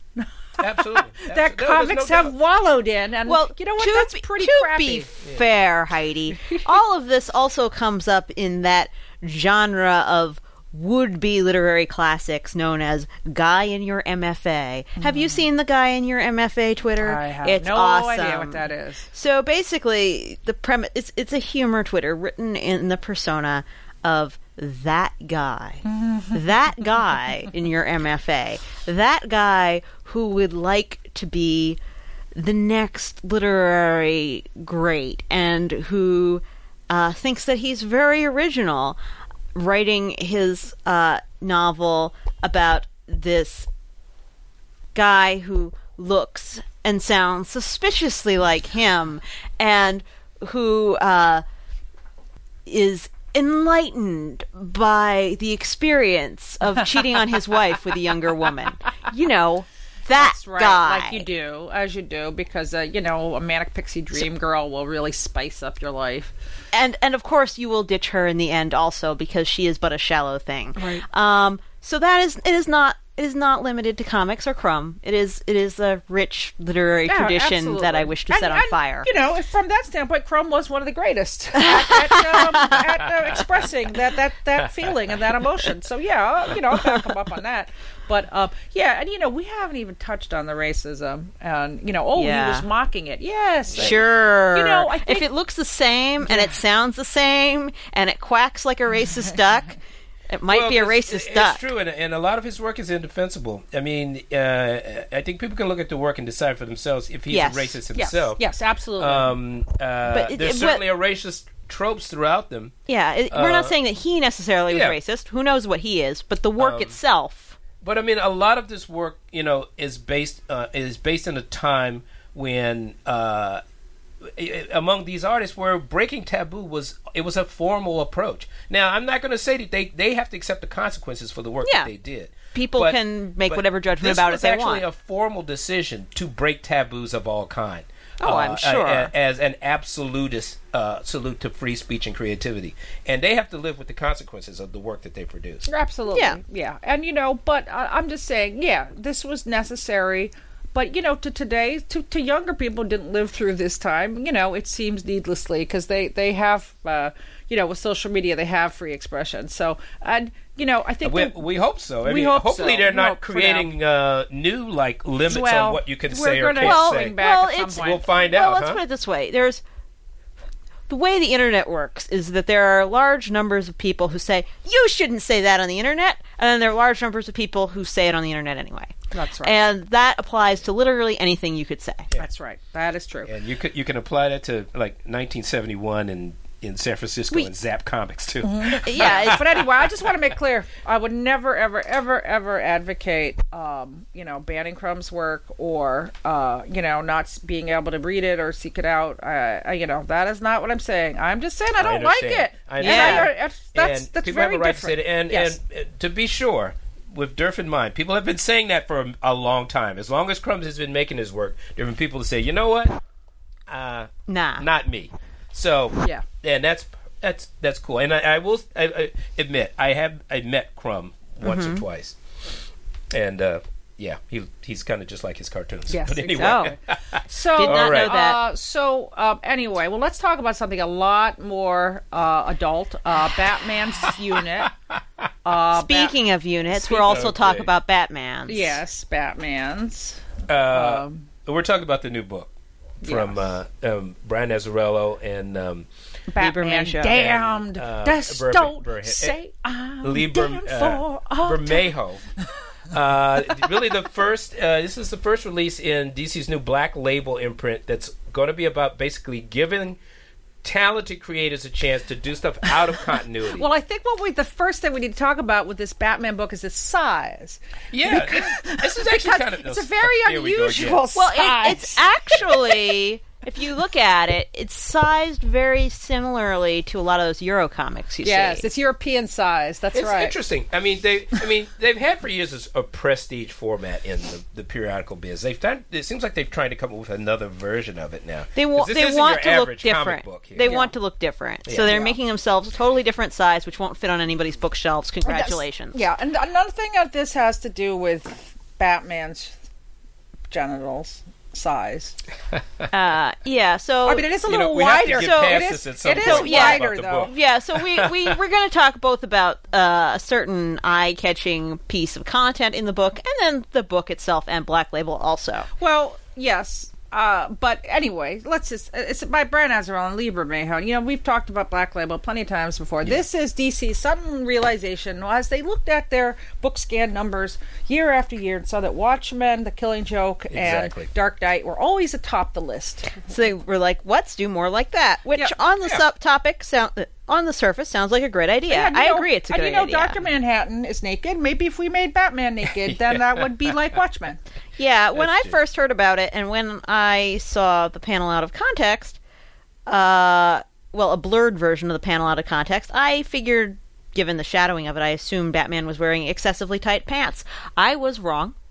Absolutely. that Absol- no, comics there's no have wallowed in. And, Well, you know what? to That's be, pretty to crappy. be fair, Heidi, all of this also comes up in that genre of would-be literary classics known as "Guy in Your MFA." Have you seen the "Guy in Your MFA" Twitter? Mm. I have it's no awesome. idea what that is. So basically, the premise it's it's a humor Twitter written in the persona of that guy, that guy in your MFA, that guy who would like to be the next literary great and who uh, thinks that he's very original, writing his uh, novel about this guy who looks and sounds suspiciously like him and who uh, is enlightened by the experience of cheating on his wife with a younger woman. You know, that That's right, guy. like you do, as you do, because uh, you know a manic pixie dream girl will really spice up your life. and and of course you will ditch her in the end also because she is but a shallow thing. Right. Um so that is it is not it is not limited to comics or Crumb. It is it is a rich literary Yeah, tradition that I wish to And- set on and, fire. You know, from that standpoint, Crumb was one of the greatest at, at, um, at uh, expressing that, that, that feeling and that emotion. So yeah, you know, I'll back him up on that. But um, yeah, and you know, we haven't even touched on the racism, and you know, oh, Yeah. he was mocking it. Yes, Sure. You know, I think- if it looks the same and it sounds the same and it quacks like a racist duck, it might Well, be a it's- racist it's, duck. true, and, and a lot of his work is indefensible. I mean, uh, I think people can look at the work and decide for themselves if he's Yes. a racist himself. yes, absolutely. Um, uh, But it- there's it- certainly a racist tropes throughout them. Yeah, it, we're not Uh, saying that he necessarily was yeah. racist. Who knows what he is? But the work Um, itself. But I mean, a lot of this work, you know, is based uh, is based in a time when uh, among these artists where breaking taboo was it was a formal approach. Now, I'm not going to say that they they have to accept the consequences for the work Yeah. that they did. People But- can make but whatever judgment this about it was they actually want. a formal decision to break taboos of all kind. Oh, I'm Uh, sure. a- a- as an absolutist uh, salute to free speech and creativity, and they have to live with the consequences of the work that they produce. Absolutely. Yeah. Yeah. And, you know, but uh, I'm just saying, yeah, this was necessary. But, you know, to today, to, to younger people didn't live through this time, you know, it seems needlessly because they, they have, uh, you know, with social media, they have free expression. So, and, you know, I think. We, that- we hope so. I We mean, hope hopefully so. they're We not hope creating uh, new like limits Well, on what you can say or gonna can't well, say. back well, at some it's point. We'll find well, out. let's huh? put it this way: there's the way the internet works is that there are large numbers of people who say you shouldn't say that on the internet, and then there are large numbers of people who say it on the internet anyway. That's right. And that applies to literally anything you could say. That's right. That is true. and you could you can apply that to like 1971 in in San Francisco We- and Zap Comics too. Yeah, but anyway, I just want to make clear: I would never, ever, ever, ever advocate, um, you know, banning Crumb's work or, uh, you know, not being able to read it or seek it out. Uh, you know, that is not what I'm saying. I'm just saying I don't like it. I And understand. I- that's that's, and that's people very have a right different. to say it. And, yes. and uh, to be sure, with Derf in mind, people have been saying that for a, a long time. As long as Crumbs has been making his work, there have been people to say, you know what, uh, nah. not me. So Yeah. and that's that's that's cool. And I, I will I, I admit I have I met Crumb once Mm-hmm. or twice, and uh, yeah, he he's kind of just like his cartoons. Yes, but anyway, Oh. So, Did not All right. know that. Uh, so um, anyway, well, let's talk about something a lot more uh, adult. Uh, Batman's unit. Uh, Speaking of units, we'll also talk okay. about Batman. Bat- yes, Batman's. uh, Um, we're talking about the new book from Yes. uh, um, Brian Azzarello and um, Batman Lieberman. damned. And, uh, Just Ber- don't Ber- say I'm Lieber, damned uh, for all time. Bermejo. Uh, really, the first. Uh, this is the first release in DC's new Black Label imprint. That's going to be about basically giving talented creators a chance to do stuff out of continuity. Well, I think what we the first thing we need to talk about with this Batman book is its size. yeah, this, this is actually Because kind of. it's a very Here we go again. unusual Well, size. it, it's actually if you look at it, it's sized very similarly to a lot of those Euro comics you see. Yes, see. it's European size. That's right. It's right. interesting. I mean, they. I mean, they've had for years a, a prestige format in the, the periodical biz. They've done. It seems like they've tried to come up with another version of it now. They 'Cause want this they want to look comic different. book here. They Yeah. want to look different. Yeah. So they're Yeah. making themselves a totally different size, which won't fit on anybody's bookshelves. Congratulations. Yeah, and another thing that this has to do with Batman's genitals size. Uh, yeah. So I mean, it is a You know, little we have to wider. get So past it this is, at some it is point yeah. wider though. yeah, so we, we we're going to talk both about uh, a certain eye-catching piece of content in the book, and then the book itself and Black Label also. Well, yes. Uh, but anyway, let's just. It's by Brian Azzarello and Lee Bermejo. You know, we've talked about Black Label plenty of times before. This is DC's sudden realization as they looked at their book scan numbers year after year and saw that Watchmen, The Killing Joke, Exactly. and Dark Knight were always atop the list. So they were like, "Let's do more like that," which Yeah. on the Yeah. subtopic sound on the surface sounds like a great idea. And, you I know- agree, it's a good idea. and good you know, idea. Doctor Manhattan is naked. Maybe if we made Batman naked, then that would be like Watchmen. Yeah, when I true. first heard about it and when I saw the panel out of context, uh, well, a blurred version of the panel out of context, I figured, given the shadowing of it, I assumed Batman was wearing excessively tight pants. I was wrong.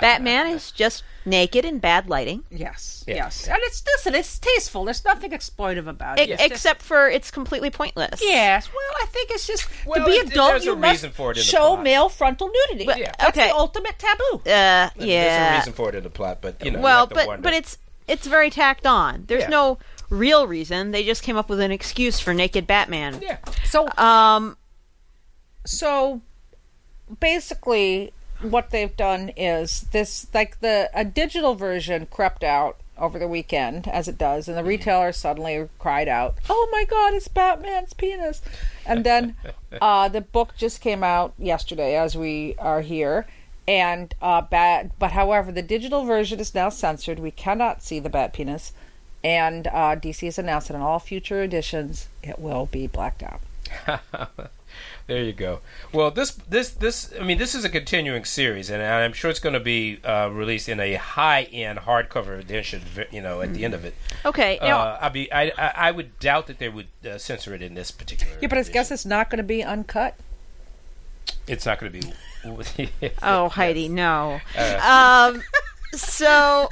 Batman is just naked in bad lighting, Yes, Yeah. yes, and it's listen, it's tasteful. There's nothing exploitive about it. It's just- except for it's completely pointless. Yes, well, I think it's just Well, to be it- adult. there's You must reason for it in show plot. male frontal nudity. But- Yeah. That's okay. the ultimate taboo. Uh, There's a yeah. reason for it in the plot, but you know. well, have but wonder. but it's it's very tacked on. There's Yeah. no real reason. They just came up with an excuse for naked Batman. yeah. So, Um, so basically, what they've done is this: like the a digital version crept out over the weekend, as it does, and the retailer suddenly cried out, "Oh my God, it's Batman's penis!" And then uh, the book just came out yesterday, as we are here. And uh, bat, but however, the digital version is now censored. We cannot see the bat penis, and uh, DC has announced that in all future editions it will be blacked out. There you go. Well, this this this I mean, this is a continuing series, and I'm sure it's going to be uh, released in a high-end hardcover edition. You know, at the end of it. okay. now, Uh, I'd be, I, I, I would doubt that they would uh, censor it in this particular. Yeah, but I guess it's not going to be uncut. it's not going to be. Oh, Heidi, no. um, so,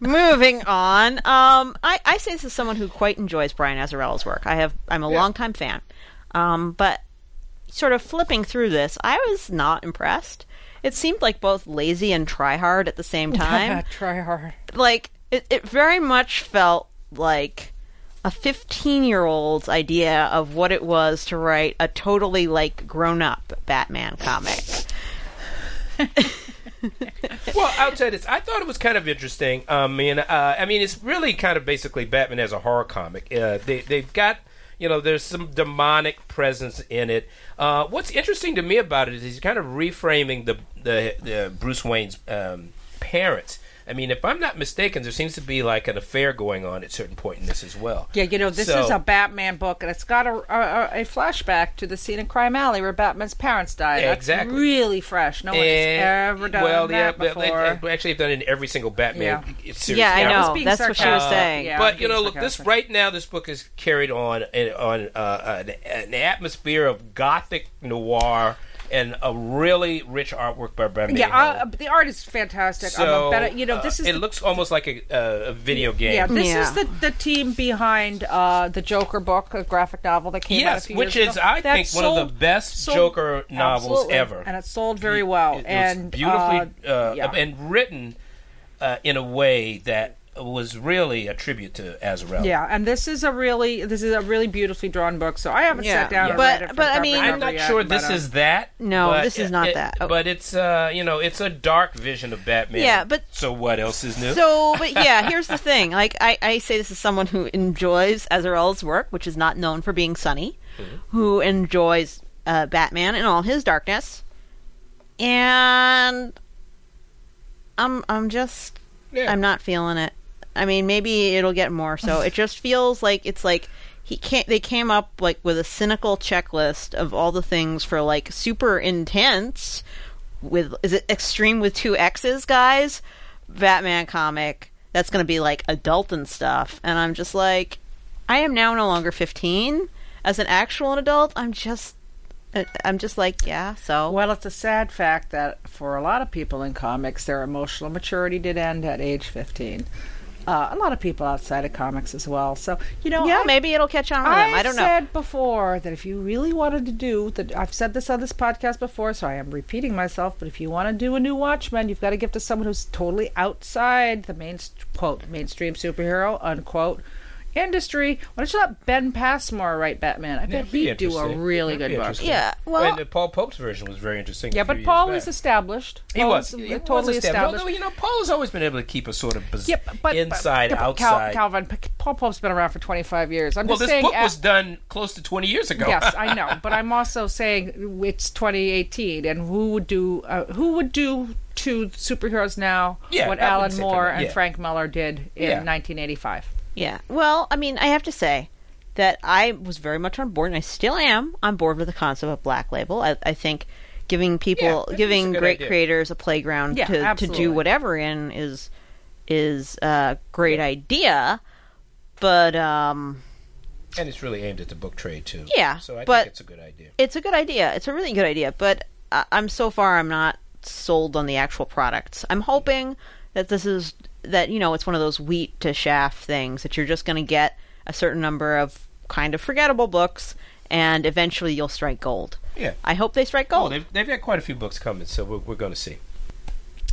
moving on. Um, I, I say this as someone who quite enjoys Brian Azzarello's work. I have. I'm a Yeah. longtime fan. Um, but sort of flipping through this, I was not impressed. It seemed like both lazy and try hard at the same time. Try hard. like it, it very much felt like a 15 year old's idea of what it was to write a totally like grown up Batman comic. well, I'll tell you this. I thought it was kind of interesting. I mean, uh, I mean, it's really kind of basically Batman as a horror comic. Uh, they they've got you know there's some demonic presence in it. Uh, what's interesting to me about it is he's kind of reframing the the, the Bruce Wayne's um, parents. I mean, if I'm not mistaken, there seems to be like an affair going on at certain point in this as well. Yeah, you know, this So- is a Batman book, and it's got a, a, a flashback to the scene in Crime Alley where Batman's parents died. That's Exactly. really fresh. No one has ever done that before. well, yeah, that but they- before. they actually have done it in every single Batman series. yeah, I now. was know. being That's what she was sarcastic. saying. Yeah. but you know, being look, this right now, this book is carried on on uh, an, an atmosphere of gothic noir and a really rich artwork by Brad yeah, uh, the art is fantastic. I'm so a better, you know, this uh, is it the looks almost like a, uh, a video game. Yeah, this Yeah. is the, the team behind uh, the Joker book, a graphic novel that came out yes, which years is ago. I That think one of the best sold- Joker novels absolutely, ever. and it sold very well. It- it was and beautifully uh, uh, yeah. and written uh, in a way that was really a tribute to Azzarello. Yeah, and this is a really this is a really beautifully drawn book. So I haven't Yeah. sat down Yeah. and But- read it. but I mean- I'm not yet, sure but, this uh, is that. No, but this is not it- that. Oh. But it's uh, you know, it's a dark vision of Batman. Yeah, but- so what else is new? So, but yeah, here's the thing. Like, I, I say this as someone who enjoys Azzarello's work, which is not known for being sunny, who enjoys uh, Batman in all his darkness, and I'm I'm just Yeah. I'm not feeling it. I mean, maybe it'll get more. So it just feels like it's like he can't. They came up like with a cynical checklist of all the things for like super intense. With is it extreme with two X's, guys? Batman comic that's going to be like adult and stuff. And I'm just like, I am now no longer 15. As an actual adult, I'm just, uh, I'm just like, yeah. So Well, it's a sad fact that for a lot of people in comics, their emotional maturity did end at age 15. Uh, a lot of people outside of comics as well. So, you know, yeah, I, maybe it'll catch on with them. I I've don't know. I said before that if you really wanted to do that, I've said this on this podcast before, so I am repeating myself. But if you want to do a new Watchmen, you've got to give to someone who's totally outside the main quote mainstream superhero unquote industry. Why don't you let Ben Passmore write Batman? I bet That'd be he'd do a interesting. really That'd be good book. interesting. Yeah, well, and uh, Paul Pope's version was very interesting. Yeah, a few but years Paul back. is established. He Paul was he was totally established. Although, you know, Paul has always been able to keep a sort of baz- Yep, but inside, but, but Cal- outside. Calvin, P- Paul Pope's been around for 25 years. I'm well, just this saying. book at- was done close to 20 years ago. yes, I know, but I'm also saying it's 2018, and who would do uh, who would do to superheroes now Yeah, what I wouldn't Alan say Moore from- and yeah. Frank Miller did in Yeah. 1985? Yeah. Well, I mean, I have to say that I was very much on board, and I still am on board with the concept of Black Label. I, I think giving people, think giving it's a good great idea. creators a playground Yeah, to, to do whatever in is is a great idea. But um, And it's really aimed at the book trade, too. Yeah, So I but- think it's a good idea. it's a good idea. It's a really good idea. But I, I'm so far, I'm not sold on the actual products. I'm hoping that this is that you know it's one of those wheat to shaft things that you're just going to get a certain number of kind of forgettable books, and eventually you'll strike gold. Yeah. I hope they strike Oh, gold. they've, they've got quite a few books coming, so we're, we're going to see.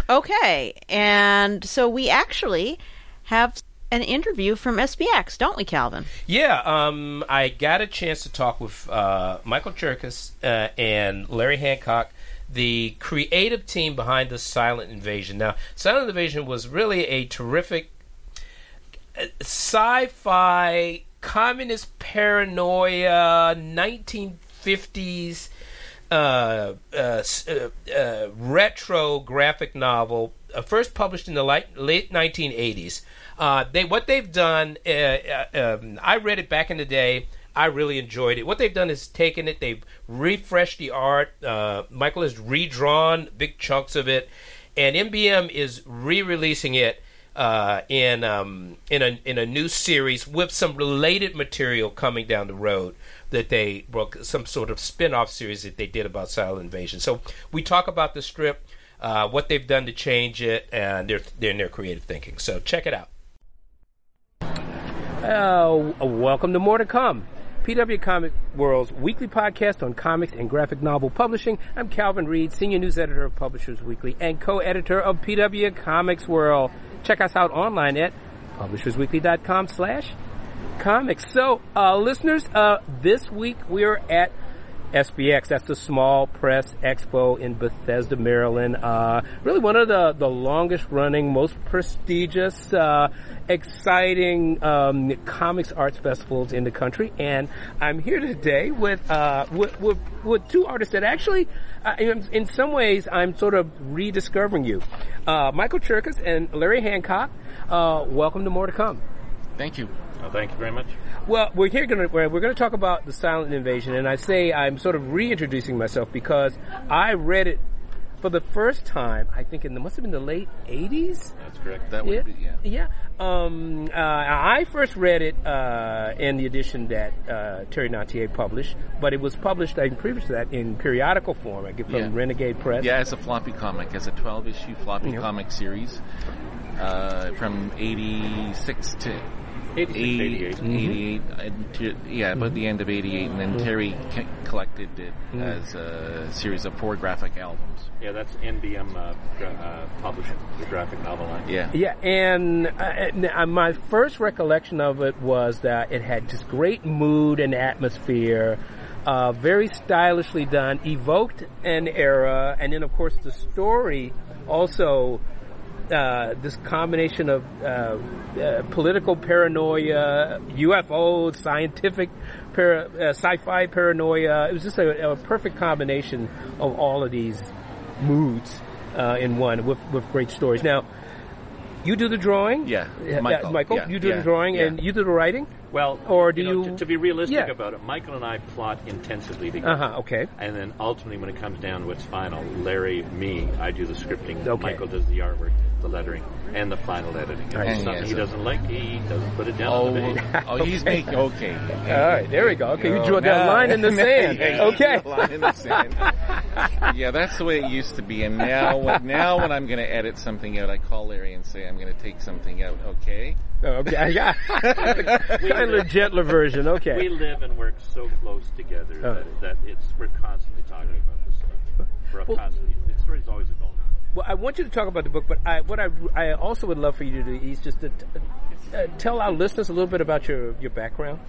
okay, and so we actually have an interview from SPX, don't we, Calvin? Yeah, um, I got a chance to talk with uh, Michael Cherkas uh, and Larry Hancock, the creative team behind the Silent Invasion. Now, Silent Invasion was really a terrific uh, sci-fi communist paranoia 1950s uh, uh, uh, uh, retro graphic novel, uh, first published in the late, late 1980s. Uh, they what they've done. Uh, uh, um, I read it back in the day. I really enjoyed it. What they've done is taken it. They've refreshed the art. Uh, Michael has redrawn big chunks of it, and NBM is re-releasing it uh, in um, in a in a new series with some related material coming down the road that they well, some sort of spin-off series that they did about Silent Invasion. So we talk about the strip, uh, what they've done to change it, and their their, their creative thinking. So check it out. Uh, welcome to More to Come. PW Comic World's weekly podcast on comics and graphic novel publishing. I'm Calvin Reid, senior news editor of Publishers Weekly and co-editor of PW Comics World. Check us out online at publishersweekly.com slash comics. So, uh, listeners, uh, this week we're at SPX. That's the Small Press Expo in Bethesda, Maryland. Uh, really one of the, the longest running, most prestigious, uh, exciting, um, comics arts festivals in the country. And I'm here today with, uh, with, with, with two artists that actually, uh, in, in some ways, I'm sort of rediscovering you. Uh, Michael Cherkas and Larry Hancock. Uh, welcome to More to Come. Thank you. Oh, thank you very much. Well, we're here going to we're going to talk about the silent invasion, and I say I'm sort of reintroducing myself because I read it for the first time. I think in the must have been the late '80s. That's correct. That would Yeah, be yeah. yeah. Um, uh, I first read it uh, in the edition that uh, Terry Nantier published, but it was published I think, previous to that in periodical form. I get from Yeah. Renegade Press. Yeah, as a floppy comic, as a 12 issue floppy Yeah. comic series uh, from 86 to 86, 88. 88, and to, yeah, about the end of 88, and then Terry c- collected it as a series of four graphic albums. Yeah, that's NBM uh, gra- uh, publishing the graphic novel line. Yeah. Yeah, and, uh, and uh, my first recollection of it was that it had just great mood and atmosphere, uh, very stylishly done, evoked an era, and then of course the story also. Uh, this combination of uh, uh, political paranoia, UFOs, scientific, para, uh, sci-fi paranoia. It was just a, a perfect combination of all of these moods uh, in one with, with great stories. Now, you do the drawing. Yeah, Uh, Michael, Michael, yeah, you do yeah, the drawing yeah. and you do the writing. Well, Or do you, know, you- to, to be realistic Yeah. about it, Michael and I plot intensively together. Uh huh. Okay. And then ultimately, when it comes down to what's final, Larry, me, I do the scripting. Okay. Michael does the artwork, the lettering, and the final editing. If there's And something yes, he doesn't like, he doesn't put it down Oh, on the page. oh, he's making okay. All right, there we go. Okay, you Oh, drew that line in the sand. Yeah, Okay. drew a line in the sand. yeah, that's the way it used to be. And now, when- now when I'm going to edit something out, I call Larry and say I'm going to take something out. Okay. Okay, I got kind of gentler version. Okay. We live and work so close together Oh. that, that it's we're constantly talking about this stuff. We're Well- constantly. The story's always evolving. Well, I want you to talk about the book, but I, what I, I also would love for you to do is just to t- uh, tell our listeners a little bit about your, your background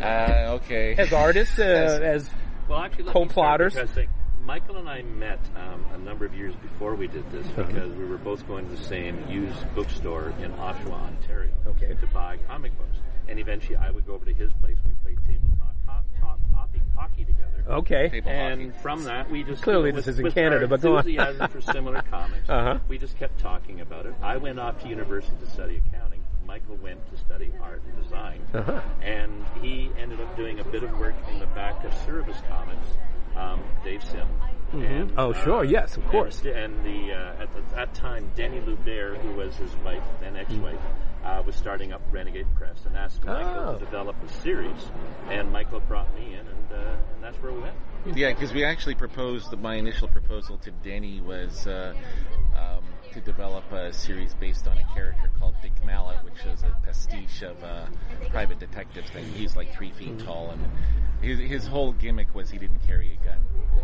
Uh, okay. as artists, uh, as Well, actually, let Co-plotters? Michael and I met um, a number of years before we did this Uh-huh. because we were both going to the same used bookstore in Oshawa, Ontario, Okay. to buy comic books. And eventually, I would go over to his place. and We played tabletop ho- top, hockey, hockey together. okay, Table And hockey. from that, we just Clearly you know, this with- is in Canada, but go on. enthusiasm for similar comics. Uh-huh. We just kept talking about it. I went off to university to study accounting. Michael went to study art and design, Uh-huh. and he ended up doing a bit of work in the back of Cerebus Comics. Um, Dave Sim. And, Oh, uh, sure, yes, of course. And, and the uh, at the, that time, Deni Loubert, who was his wife, then ex-wife, uh, was starting up Renegade Press, and asked Michael Oh. to develop a series. And Michael brought me in, and, uh, and that's where we went. Yeah, because we actually proposed. My initial proposal to Deni was uh, um, to develop a series based on a character called Dick Mallet, which is a pastiche of a private detective thing. He's like three feet mm-hmm. tall, and his, his whole gimmick was he didn't carry a gun.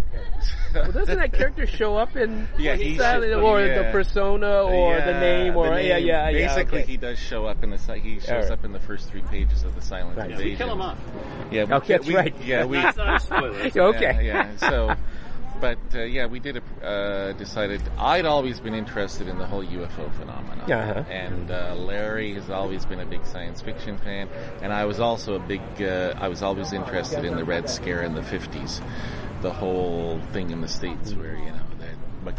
well, doesn't that character show up in Yeah, he should- or the persona or the name or the yeah name. yeah yeah Basically, okay. he does show up in the si- he shows Alright. up in the first three pages of the Silent Right. Yeah, we Invasion. kill him off. Yeah, we, Okay, that's we- right. Yeah, we That's not a spoiler. okay Yeah, yeah. So, but uh, yeah, we did a, uh, decided. I'd always been interested in the whole UFO phenomenon, Uh-huh. and uh, Larry has always been a big science fiction fan, and I was also a big. Uh, I was always interested in the Red Scare in the fifties, the whole thing in the states where you know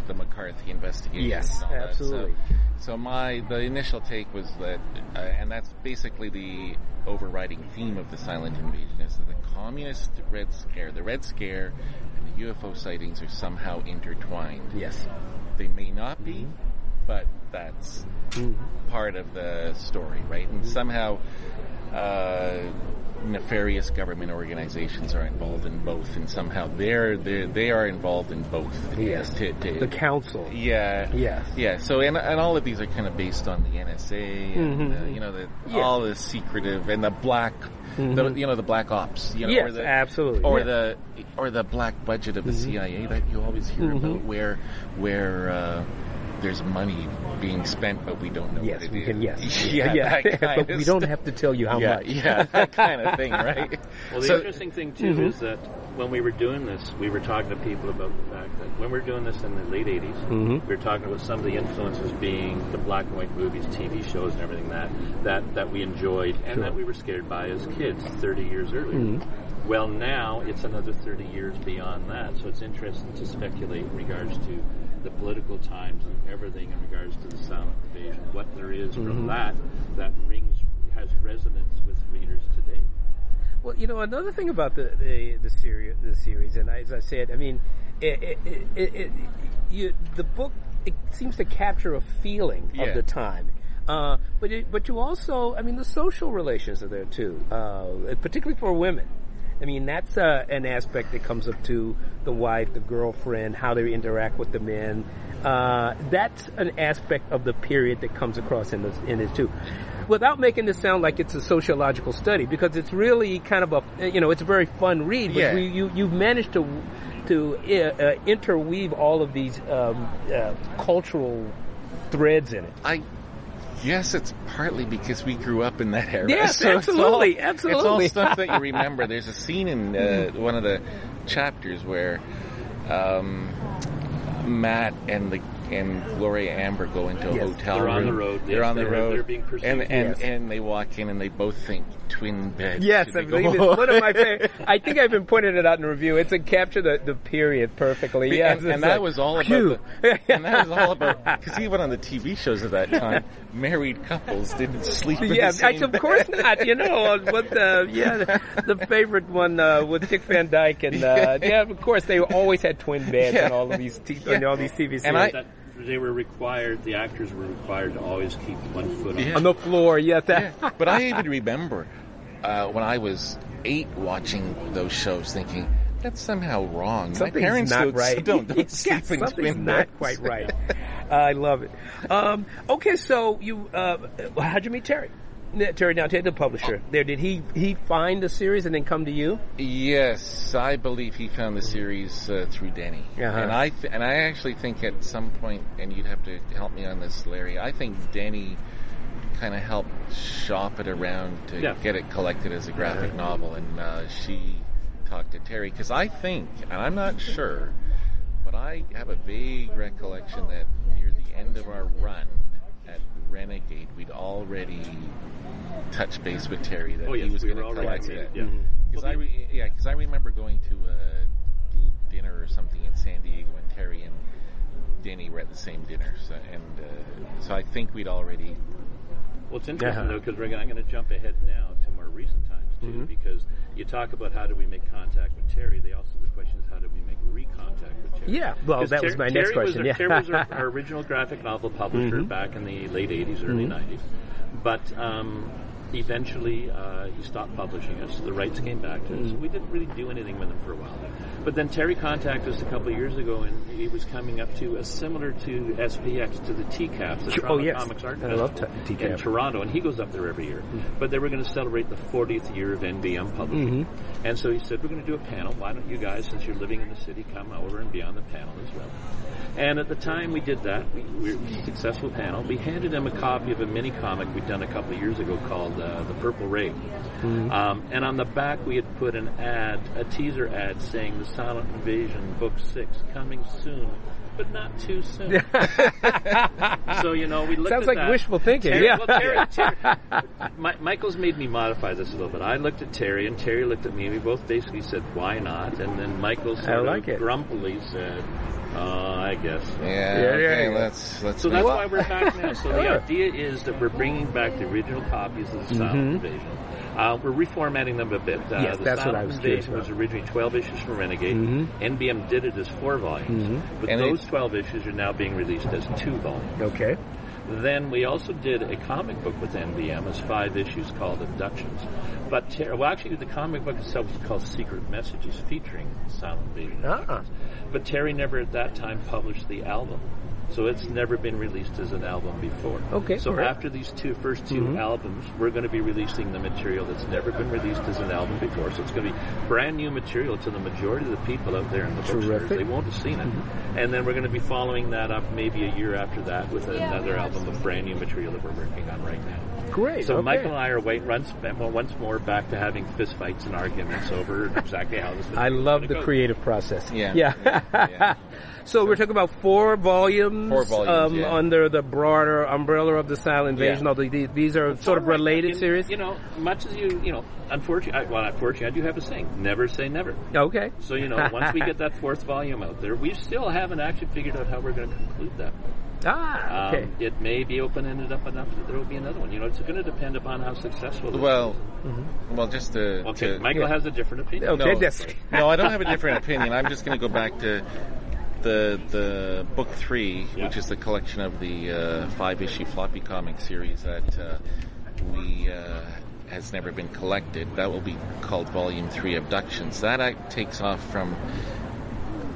the, McCarthy investigation. Yes, and all that. absolutely. So, so my the initial take was that, uh, and that's basically the overriding theme of the silent invasion is that the communist Red Scare, the Red Scare, and the UFO sightings are somehow intertwined. yes They may not be, but that's part of the story, right? And somehow uh, nefarious government organizations are involved in both, and somehow they're, they're they are involved in both. yes To- to- the council yeah. Yes. Yeah. So, and, and all of these are kind of based on the NSA and, Mhm. uh, you know, the, Yeah. all the secretive and the black, the, Mhm. you know, the black ops, you know, Yes, or the, absolutely, or yeah. the, or the black budget of the CIA that you always hear Mhm. about where, where, uh, there's money being spent, but we don't know yes what it we is. can yes yeah, yeah that but we don't have to tell you how yeah, much Yeah, that kind of thing, right? Well, the So- interesting thing too Mhm. is that when we were doing this, we were talking to people about the fact that when we were doing this in the late '80s, Mhm. we were talking about some of the influences being the black and white movies, TV shows, and everything that that that we enjoyed and Sure. that we were scared by as kids 30 years earlier. Mhm. Well, now it's another 30 years beyond that, so it's interesting to speculate in regards to the political times and everything in regards to the silent invasion, what there is Mhm. from that that rings has resonance with readers today. Well, you know, another thing about the the the series, the series, and as I said, I mean, it, it, it, it, it you, the book it seems to capture a feeling Yeah. of the time. Uh, but it, but you also, I mean, the social relations are there too, uh, particularly for women. I mean, that's uh, an aspect that comes up to the wife, the girlfriend, how they interact with the men. Uh, that's an aspect of the period that comes across in this in this too. Without making this sound like it's a sociological study, because it's really kind of a you know it's a very fun read. But Yeah. we, you you've managed to to uh, uh, interweave all of these um, uh, cultural threads in it. I guess it's partly because we grew up in that era. Yes, So absolutely, it's all, absolutely. It's all stuff that you remember. There's a scene in uh, one of the chapters where um, Matt and the and Gloria Amber go into a Yes. hotel They're room. on the road. They're Yes, on the they're- road. they're being pursued. and and, Yes. and they walk in and they both think twin beds. Yes, I we believe it's one of my favorite. I think I've been pointing it out in the review. It's a capture the, the period perfectly. Yes, and, and that like, was all about phew. the, and that was all about because even on the TV shows of that time, married couples didn't sleep. In Yeah, the same I- of course bed. not. You know, uh, what the yeah, the, the favorite one uh, with Dick Van Dyke and uh, yeah, of course they always had twin beds Yeah. on all of these t- on all these TV series. And I- that they were required, the actors were required to always keep one foot on Yeah. on the floor, yeah, that, Yeah, but I even remember uh, when I was eight watching those shows, thinking that's somehow wrong. something's My parents not don't, right. don't, don't Yeah, sleep in something's twin not quite right. I love it. Um, okay, so you uh, how'd you meet Terry? Yeah, Terry now the publisher. There, did he he find the series and then come to you? Yes, I believe he found the series uh, through Deni, Uh-huh. and I th- and I actually think at some point, and you'd have to help me on this, Larry. I think Deni kind of helped shop it around to Yeah. get it collected as a graphic novel, and uh, she talked to Terry because I think, and I'm not sure, but I have a vague recollection that near the end of our run at Renegade, we'd already touched base with Terry that Oh, he was we going to already collect it. yeah. Because I re- yeah, because I remember going to a dinner or something in San Diego, and Terry and Deni were at the same dinner. So, and uh, so I think we'd already. Well, it's interesting Uh-huh. though because I'm going to jump ahead now to more recent times too, Mm-hmm. because you talk about how do we make contact with Terry. They also the question is how do we make recontact with Terry? Yeah, well, that was Ter- my next Terry question, Was yeah. our, Terry was our, our original graphic novel publisher Mm-hmm. back in the late '80s, early '90s, but. Um, Eventually, uh, he stopped publishing us. The rights came back to Mm-hmm. us. We didn't really do anything with him for a while. But then Terry contacted us a couple of years ago, and he was coming up to a similar to SPX to the TCAF, the Toronto Oh, yes. Comics Art I love Festival t- in Toronto, and he goes up there every year. But they were going to celebrate the 40th year of NBM publishing, and so he said, "We're going to do a panel. Why don't you guys, since you're living in the city, come over and be on the panel as well?" And at the time we did that, we, we was a successful panel. We handed him a copy of a mini comic we'd done a couple of years ago called uh, "The Purple Ray," um, and on the back we had put an ad, a teaser ad, saying "The Silent Invasion Book Six coming soon." But not too soon. so you know, we looked Sounds like that. wishful thinking, Terry, yeah. well, Terry, Terry, Mi- Michael's made me modify this a little bit. I looked at Terry, and Terry looked at me. and We both basically said, "Why not?" And then Michael sort like of it. grumpily said, "Uh, I guess." Yeah, Yeah, okay, yeah, yeah. let's let's. So make- that's why we're back now. So the idea is that we're bringing back the original copies of the Silent Mhm. Invasion. Uh, we're reformatting them a bit. Uh, Yes, the that's what Silent I was curious Invasion was originally 12 issues from Renegade. Mhm. NBM did it as four volumes, Mhm. but And those it- 12 issues are now being released as two volumes. Okay. Then we also did a comic book with NBM as five issues called Abductions. But Ter- well, actually, the comic book itself was called Secret Messages, featuring Silent Invasion. Ah. But Terry never at that time published the album. So it's never been released as an album before. Okay, So all right. after these two first 2 Mhm. albums, we're going to be releasing the material that's never been released as an album before. So it's going to be brand new material to the majority of the people out there in the bookstores. They won't have seen it. And then we're going to be following that up maybe a year after that with another album of brand new material that we're working on right now. Great. So okay. Michael and I are wait, once, well, once more back to having fistfights and arguments over exactly how this. I material is love gonna the go. creative process. Yeah. Yeah. Yeah. so we're talking about four volumes, Four volumes, um, yeah. under the broader umbrella of the Silent Invasion. Yeah. Although these, these are sort of Well, right, related in- series. You know, much as you, you know, unfortunately, I, well, unfortunately, I do have a saying: never say never. Okay. So you know, once we get that fourth volume out there, we still haven't actually figured out how we're going to conclude that. Ah. Um, Okay. It may be open ended up enough that there will be another one. You know, it's going to depend upon how successful. This Well, is. well, just to, okay, to Michael yeah. has a different opinion. Okay, no, that's- no, I don't have a different opinion. I'm just going to go back to the the book three, Yeah. which is the collection of the uh, five issue floppy comic series that uh, we uh, has never been collected. That will be called Volume Three Abductions. That act takes off from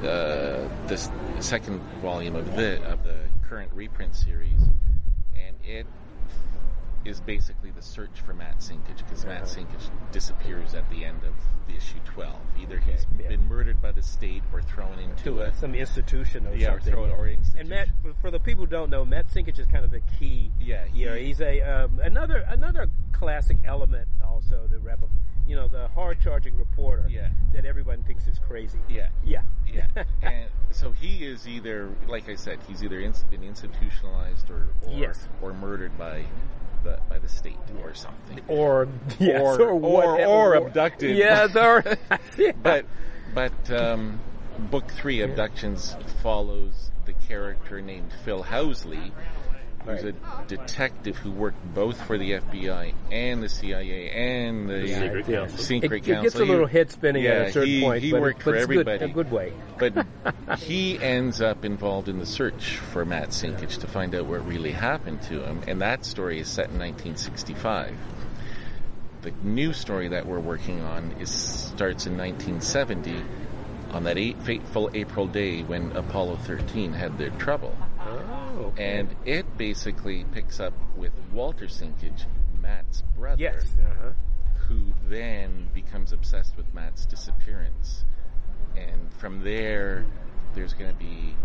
uh, the second volume of the of the current reprint series, and it is basically the search for Matt Sinkage because Matt Sinkage disappears at the end of the issue 12. Either he's yeah. been murdered by the state or thrown into a, some institution or yeah, or something. thrown or And. Matt, for, for the people who don't know, Matt Sinkage is kind of the key. Yeah, he- he's a um, another another classic element also to wrap up. You know, the hard charging reporter Yeah. that everyone thinks is crazy. Yeah. Yeah. Yeah. and so he is either, like I said, he's either ins- been institutionalized or or, Yes. or murdered by the by the state or something. Or yes, Or- or- whatever. or abducted. Yes, or But but um, book three, Abductions, follows the character named Phil Housley, who's a detective who worked both for the FBI and the CIA and the, The Secret yeah. Council. Secret it, it gets a little head spinning at a certain he, point. He but, worked but for it's everybody. Good, a good way. But he ends up involved in the search for Matt Sinkage to find out what really happened to him, and that story is set in 1965. The new story that we're working on is starts in 1970 on that eight fateful April day when Apollo 13 had their trouble. Okay. And it basically picks up with Walter Sinkage, Matt's brother yes. Uh-huh. who then becomes obsessed with Matt's disappearance. And from there, there's going to be, like,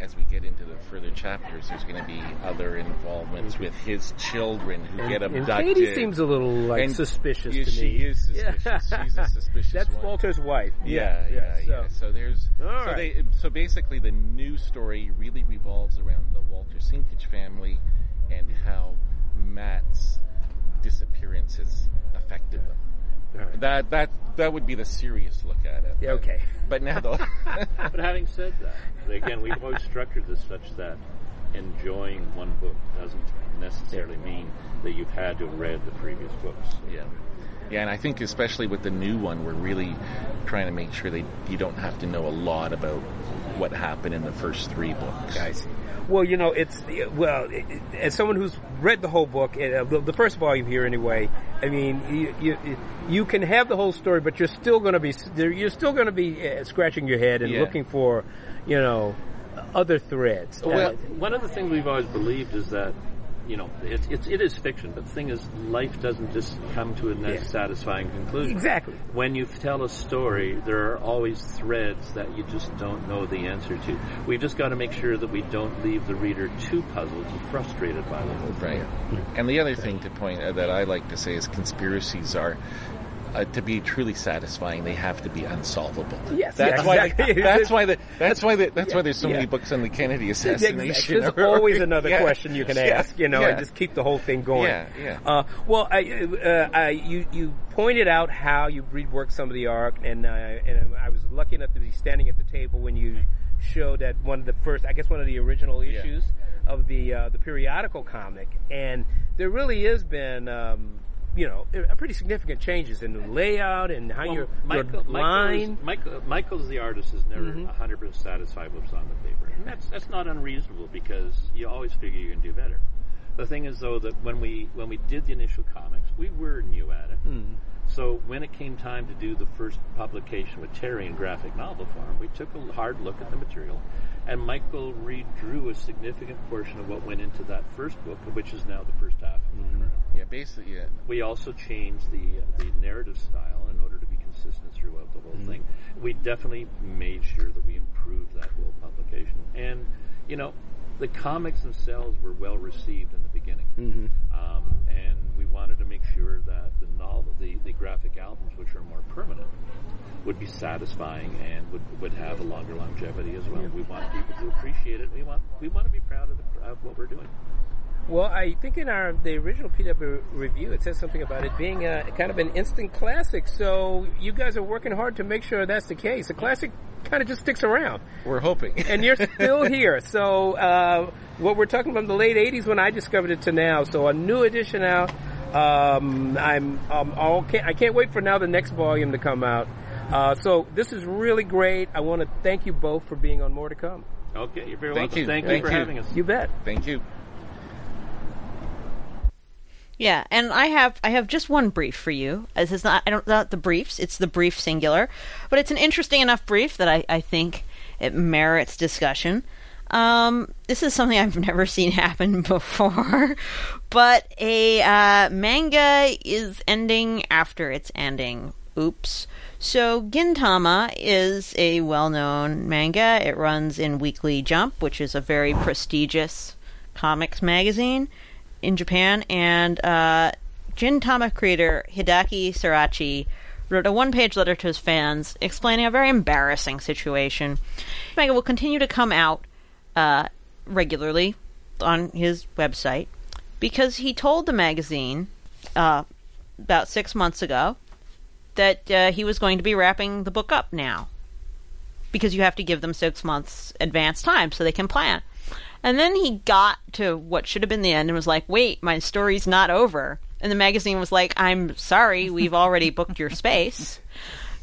as we get into the further chapters, there's going to be other involvements mm-hmm. with his children who get And abducted. Katie seems a little like And- suspicious yeah, to she me. is suspicious. She's a suspicious That's one. Walter's wife. Yeah, yeah, yeah. so- So, there's All so right. they so basically the new story really revolves around the Walter Sinkage family and how Matt's disappearance has affected them. All right. That that that would be the serious look at it. Yeah, But- okay. But now though, But having said that, again, we've always structured this such that enjoying one book doesn't necessarily mean that you've had to have read the previous books. yeah, yeah, and I think especially with the new one, we're really trying to make sure that you don't have to know a lot about what happened in the first three books. I see. Well, you know, it's well, as someone who's read the whole book, uh, the, the first volume here anyway. I mean, you, you you can have the whole story, but you're still going to be you're still going to be uh, scratching your head and Yeah. looking for, you know, other threads. Well, Uh, one of the things we've always believed is that, you know, it's it's it is fiction, but the thing is, life doesn't just come to a nice, Yeah. satisfying conclusion. exactly. When you tell a story, there are always threads that you just don't know the answer to. We've just got to make sure that we don't leave the reader too puzzled and frustrated by the whole thing. Right. And the other thing to point out that I like to say is conspiracies are. Uh, to be truly satisfying, they have to be unsolvable. Yes, that's why. exactly. The, that's why. The, that's why. The, that's Yeah, why there's so yeah. many books on the Kennedy Exactly. assassination. There's always another Yeah. question you can ask, you know, and just keep the whole thing going. Yeah, yeah. Uh, well, I, uh, I, you you pointed out how you reworked some of the art, and uh, and I was lucky enough to be standing at the table when you showed that one of the first, I guess, one of the original issues of the uh, the periodical comic, and there really has been. Um, you know, pretty significant changes in the layout and how Well, your, Michael, your line. Michael, Michael's the artist is never Mhm. 100 percent satisfied with what's on the paper, and that's that's not unreasonable because you always figure you can do better. The thing is, though, that when we when we did the initial comics, we were new at it. So when it came time to do the first publication with Terry in graphic novel form, we took a hard look at the material, and Michael redrew a significant portion of what went into that first book, which is now the first half. of the mm-hmm. current. Yeah, basically, yeah. We also changed the uh, the narrative style in order to be consistent throughout the whole mm-hmm. thing. We definitely made sure that we improved that whole publication, and you know, the comics themselves were well received in the beginning, um, and we wanted to make sure that the novel, the, the graphic albums, which are more permanent, would be satisfying and would would have a longer longevity as well. We want people to appreciate it. We want we want to be proud of, the, of what we're doing. Well, I think in our the original PW review, it says something about it being a kind of an instant classic. So you guys are working hard to make sure that's the case. A classic kind of just sticks around, We're hoping. and you're still here. So uh, what we're talking from the late '80s when I discovered it to now. So a new edition out. Um, I'm um, I'll, can't, I can't wait for now the next volume to come out. Uh, so this is really great. I want to thank you both for being on More to Come. Okay, you're very Thank welcome. you. Thank, Thank you for you. having us. You bet. Thank you. Yeah, and I have I have just one brief for you. This is not I don't not the briefs. It's the brief singular, but it's an interesting enough brief that I I think it merits discussion. Um, this is something I've never seen happen before, but a uh, manga is ending after its ending. Oops. So Gintama is a well-known manga. It runs in Weekly Jump, which is a very prestigious comics magazine in Japan, and uh, Gintama creator Hideaki Sorachi wrote a one-page letter to his fans explaining a very embarrassing situation. Manga will continue to come out uh, regularly on his website because he told the magazine uh, about six months ago that uh, he was going to be wrapping the book up now because you have to give them six months advance time so they can plan. And then he got to what should have been the end and was like, wait, my story's not over. And the magazine was like, I'm sorry, we've already booked your space.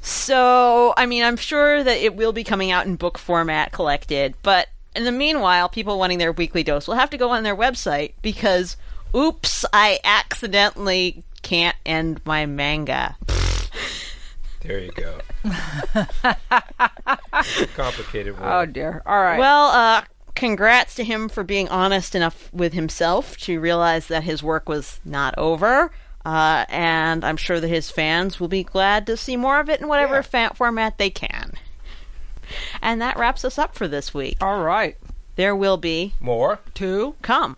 So, I mean, I'm sure that it will be coming out in book format collected, but in the meanwhile, people wanting their weekly dose will have to go on their website because, oops, I accidentally can't end my manga. There you go. Complicated Oh dear. All right. Well, uh, congrats to him for being honest enough with himself to realize that his work was not over. Uh, and I'm sure that his fans will be glad to see more of it in whatever yeah. format they can. And that wraps us up for this week. All right. There will be more to come.